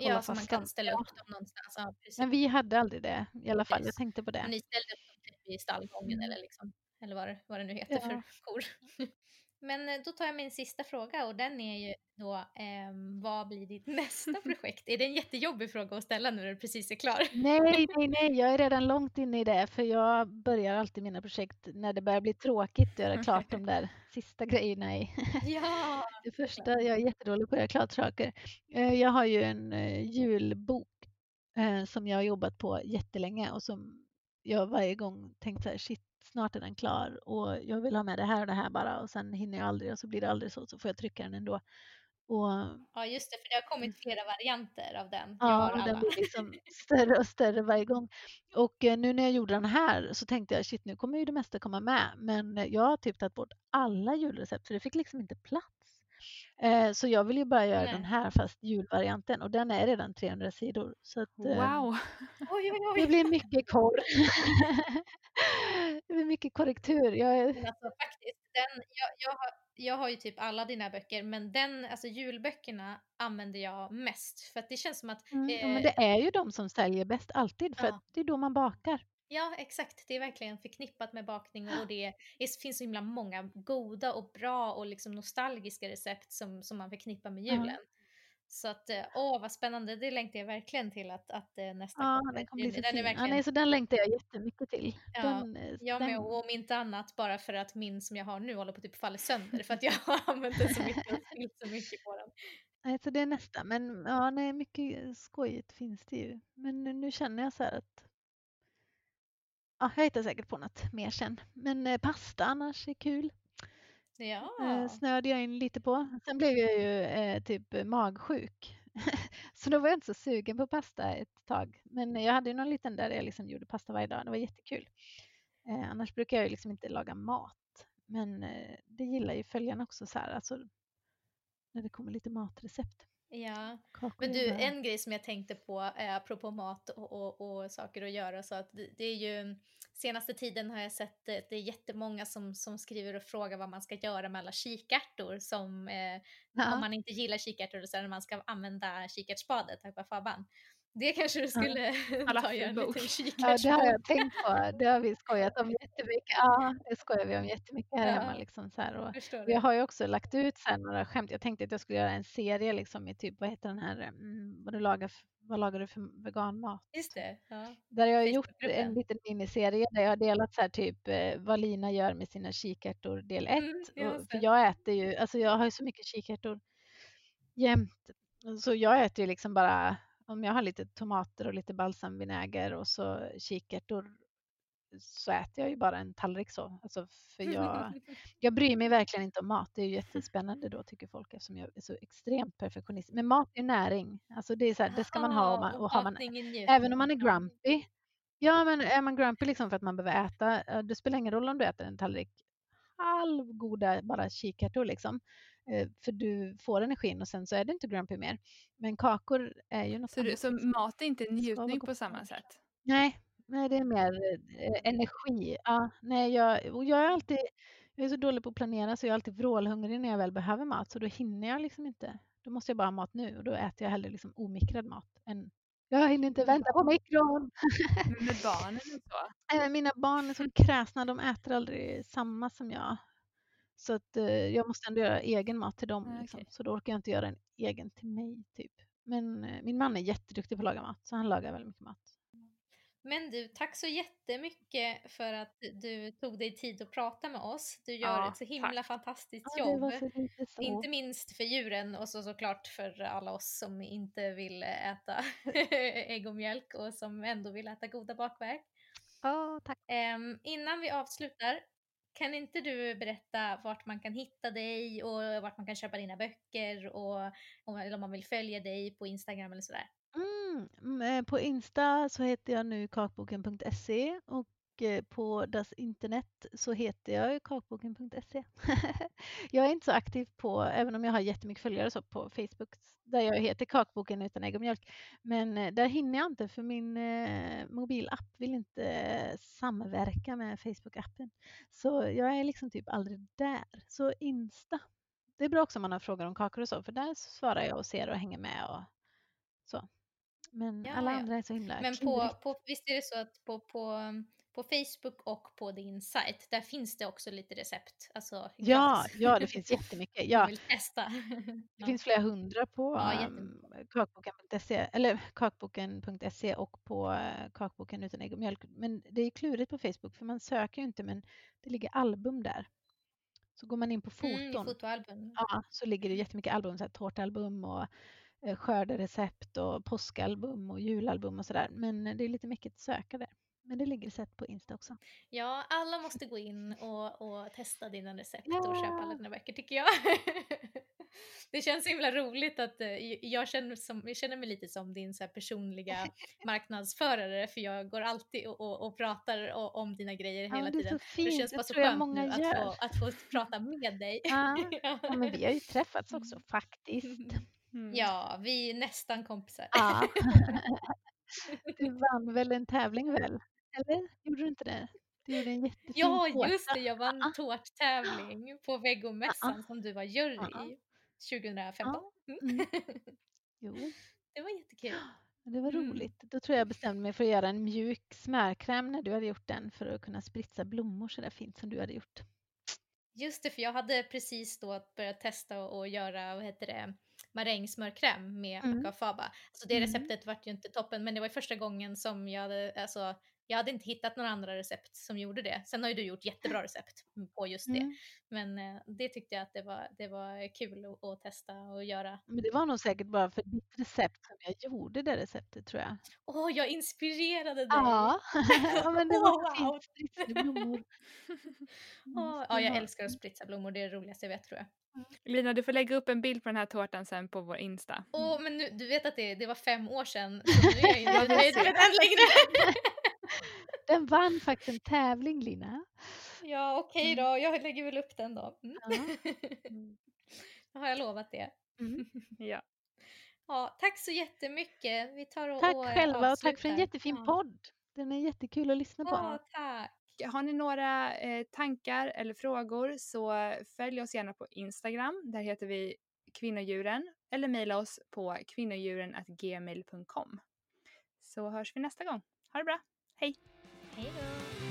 Ja, så man kan ställa upp dem någonstans. Ja, Men vi hade aldrig det i alla fall, jag tänkte på det. Men ni ställde typ i stallgången mm. eller, liksom, eller vad, det, vad det nu heter ja. för kor. Men eh, då tar jag min sista fråga och den är ju då, eh, vad blir ditt nästa projekt? Är det en jättejobbig fråga att ställa nu när du precis är klar? Nej, nej, nej, jag är redan långt inne i det, för jag börjar alltid mina projekt när det börjar bli tråkigt att göra klart de där sista grejerna i. Ja! Det första, jag är jättedålig på att göra klart saker. Eh, jag har ju en eh, julbok som jag har jobbat på jättelänge och som jag varje gång tänkt så här, shit, snart är den klar och jag vill ha med det här och det här bara och sen hinner jag aldrig och så blir det aldrig så, så får jag trycka den ändå. Och, ja just det, för det har kommit flera varianter av den. Ja, den blir liksom större och större varje gång. Och eh, nu när jag gjorde den här så tänkte jag shit nu kommer ju det mesta komma med men jag har typ tagit bort alla julrecept för det fick liksom inte plats. Eh, så jag vill ju bara göra Nej. den här fast julvarianten och den är redan 300 sidor. Så att, eh, wow! oj, oj, oj. Det blir mycket korr. det blir mycket korrektur. Jag, alltså, faktiskt, den, jag, jag, har, jag har ju typ alla dina böcker men den, alltså julböckerna använder jag mest för att det känns som att... Mm, eh, men det är ju de som säljer bäst alltid för ja. att det är då man bakar. Ja, exakt. Det är verkligen förknippat med bakning och det är, finns så himla många goda och bra och liksom nostalgiska recept som, som man förknippar med julen. Mm. Så att, eh, åh vad spännande, det längtar jag verkligen till att, att eh, nästa ja, kommer. Den kommer bli så den är verkligen... ja, nej, så den längtar jag jättemycket till. Ja, den, jag den... med, och om inte annat bara för att min som jag har nu håller på att typ falla sönder för att jag har använt den så mycket och spilt så mycket på den. Nej, så det är nästa, men ja, nej, mycket skojigt finns det ju. Men nu, nu känner jag så här att ja, jag hittar säkert på något mer sen. Men eh, pasta annars är kul. Ja. Eh, snöade jag in lite på. Sen blev jag ju eh, typ magsjuk. så då var jag inte så sugen på pasta ett tag. Men jag hade ju någon liten där jag liksom gjorde pasta varje dag. Det var jättekul. Eh, annars brukar jag ju liksom inte laga mat. Men eh, det gillar ju följarna också så här. Alltså, när det kommer lite matrecept. Ja, men du en grej som jag tänkte på eh, apropå mat och, och, och saker att göra så att det, det, är ju senaste tiden har jag sett att det är jättemånga som, som skriver och frågar vad man ska göra med alla kikärtor som eh, ja. om man inte gillar kikärtor så när man ska använda kikärtsspadet, tack Faban. Det kanske du skulle ja. ta en liten Ja, det har jag tänkt på. Det har vi skojat om jättemycket. Ja, det skojar vi om jättemycket här ja. hemma. Liksom, så här. Och jag har ju också lagt ut så några skämt. Jag tänkte att jag skulle göra en serie liksom, i typ, vad heter den här, mm, vad, du lagar, vad lagar du för veganmat? Just det. Ja. Där jag har gjort en liten miniserie där jag har delat så här, typ eh, vad Lina gör med sina kikärtor del 1. Mm, för jag äter ju, alltså jag har ju så mycket kikärtor jämt. Så jag äter ju liksom bara om jag har lite tomater och lite balsamvinäger och så kikärtor så äter jag ju bara en tallrik så. Alltså för jag, jag bryr mig verkligen inte om mat. Det är ju jättespännande då tycker folk eftersom jag är så extremt perfektionist. Men mat är näring. Alltså det, är så här, det ska man ha och, man, och har man, även om man är grumpy. Ja men är man grumpy liksom för att man behöver äta, det spelar ingen roll om du äter en tallrik halvgoda bara kikärtor liksom. Eh, för du får energin och sen så är det inte grumpy mer. Men kakor är ju något Så, annat. så mat är inte njutning på samma sätt? Nej, nej det är mer eh, energi. Ja, nej, jag, och jag är alltid jag är så dålig på att planera så jag är alltid vrålhungrig när jag väl behöver mat så då hinner jag liksom inte. Då måste jag bara ha mat nu och då äter jag hellre liksom omikrad mat än jag hinner inte vänta på mikron. Med barnen och så? Eh, mina barn är så kräsna, de äter aldrig samma som jag. Så att eh, jag måste ändå göra egen mat till dem. Okay. Liksom. Så då orkar jag inte göra en egen till mig. typ. Men eh, min man är jätteduktig på att laga mat, så han lagar väldigt mycket mat. Men du, tack så jättemycket för att du tog dig tid att prata med oss. Du gör ja, ett så himla tack. fantastiskt ja, jobb. Inte minst för djuren och så såklart för alla oss som inte vill äta ägg och mjölk och som ändå vill äta goda bakverk. Ja, tack. Um, innan vi avslutar kan inte du berätta vart man kan hitta dig och vart man kan köpa dina böcker och om, om man vill följa dig på Instagram eller sådär? Mm, mm eh, på Insta så heter jag nu kakboken.se och eh, på Das Internet så heter jag kakboken.se. jag är inte så aktiv på, även om jag har jättemycket följare så på Facebook där jag heter Kakboken utan ägg och mjölk. Men eh, där hinner jag inte för min eh, mobilapp vill inte samverka med Facebook-appen. Så jag är liksom typ aldrig där. Så Insta, det är bra också om man har frågor om kakor och så för där svarar jag och ser och hänger med och så. Men ja, alla andra är så himla Men på, på, visst är det så att på, på, på Facebook och på din sajt, där finns det också lite recept? Alltså, ja, ja, det finns jättemycket. Ja. vill testa. det finns flera hundra på ja, um, kakboken.se eller kakboken.se och på uh, kakboken utan ägg och mjölk. Men det är klurigt på Facebook för man söker ju inte men det ligger album där. Så går man in på foton, mm. Ja, så ligger det jättemycket album, så här, tårtalbum och Eh, skörderecept och påskalbum och julalbum och sådär. Men det är lite mycket att söka där. Men det ligger recept på Insta också. Ja, alla måste gå in och, och testa dina recept ja. och köpa alla dina böcker tycker jag. det känns så himla roligt att uh, jag, känner som, jag känner mig lite som din så personliga marknadsförare för jag går alltid och, och, och pratar och, om dina grejer ja, hela tiden. Det, det känns bara så skönt nu att få, att få prata med dig. Ja. ja. men vi har ju träffats också faktiskt. Mm. Ja, vi är nästan kompisar. Ja. Du vann väl en tävling väl? Eller gjorde du inte det? Du gjorde en jättefin Ja, tårta. just det. Jag vann en tårttävling på Vegomässan som du var jury i 2015. Mm. mm. Jo. Det var jättekul. Det var mm. roligt. Då tror jag bestämde mig för att göra en mjuk smörkräm när du hade gjort den för att kunna spritsa blommor så där fint som du hade gjort. Just det, för jag hade precis då börjat testa och göra, vad heter det, marängsmörkräm med mm. akafaba. Alltså det mm. receptet vart ju inte toppen men det var första gången som jag hade, alltså jag hade inte hittat några andra recept som gjorde det. Sen har ju du gjort jättebra recept på just det. Mm. Men eh, det tyckte jag att det var, det var kul att, att, testa och göra. Men det var nog säkert bara för ditt recept som jag gjorde det receptet tror jag. Åh, oh, jag inspirerade dig! Ja, ja men det var oh, wow. fint. blommor. oh, ja, jag älskar att spritsa blommor. Det är det roligaste jag vet tror jag. Lina, du får lägga upp en bild på den här tårtan sen på vår Insta. Åh, oh, men nu, du vet att det, det var fem år sedan, så nu är jag inte nöjd med den längre. Den vann faktiskt en tävling, Lina. Ja, okej okay mm. då. Jag lägger väl upp den då. Mm. Ja. Mm. Då har jag lovat det. Mm. Ja. Ja, tack så jättemycket. Vi tar och Tack och själva och tack för en jättefin ja. podd. Den är jättekul att lyssna på. Ja, tack. Har ni några eh, tankar eller frågor så följ oss gärna på Instagram. Där heter vi kvinnodjuren eller mejla oss på kvinnodjuren.gmail.com. Så hörs vi nästa gång. Ha det bra. Hej! Hej då!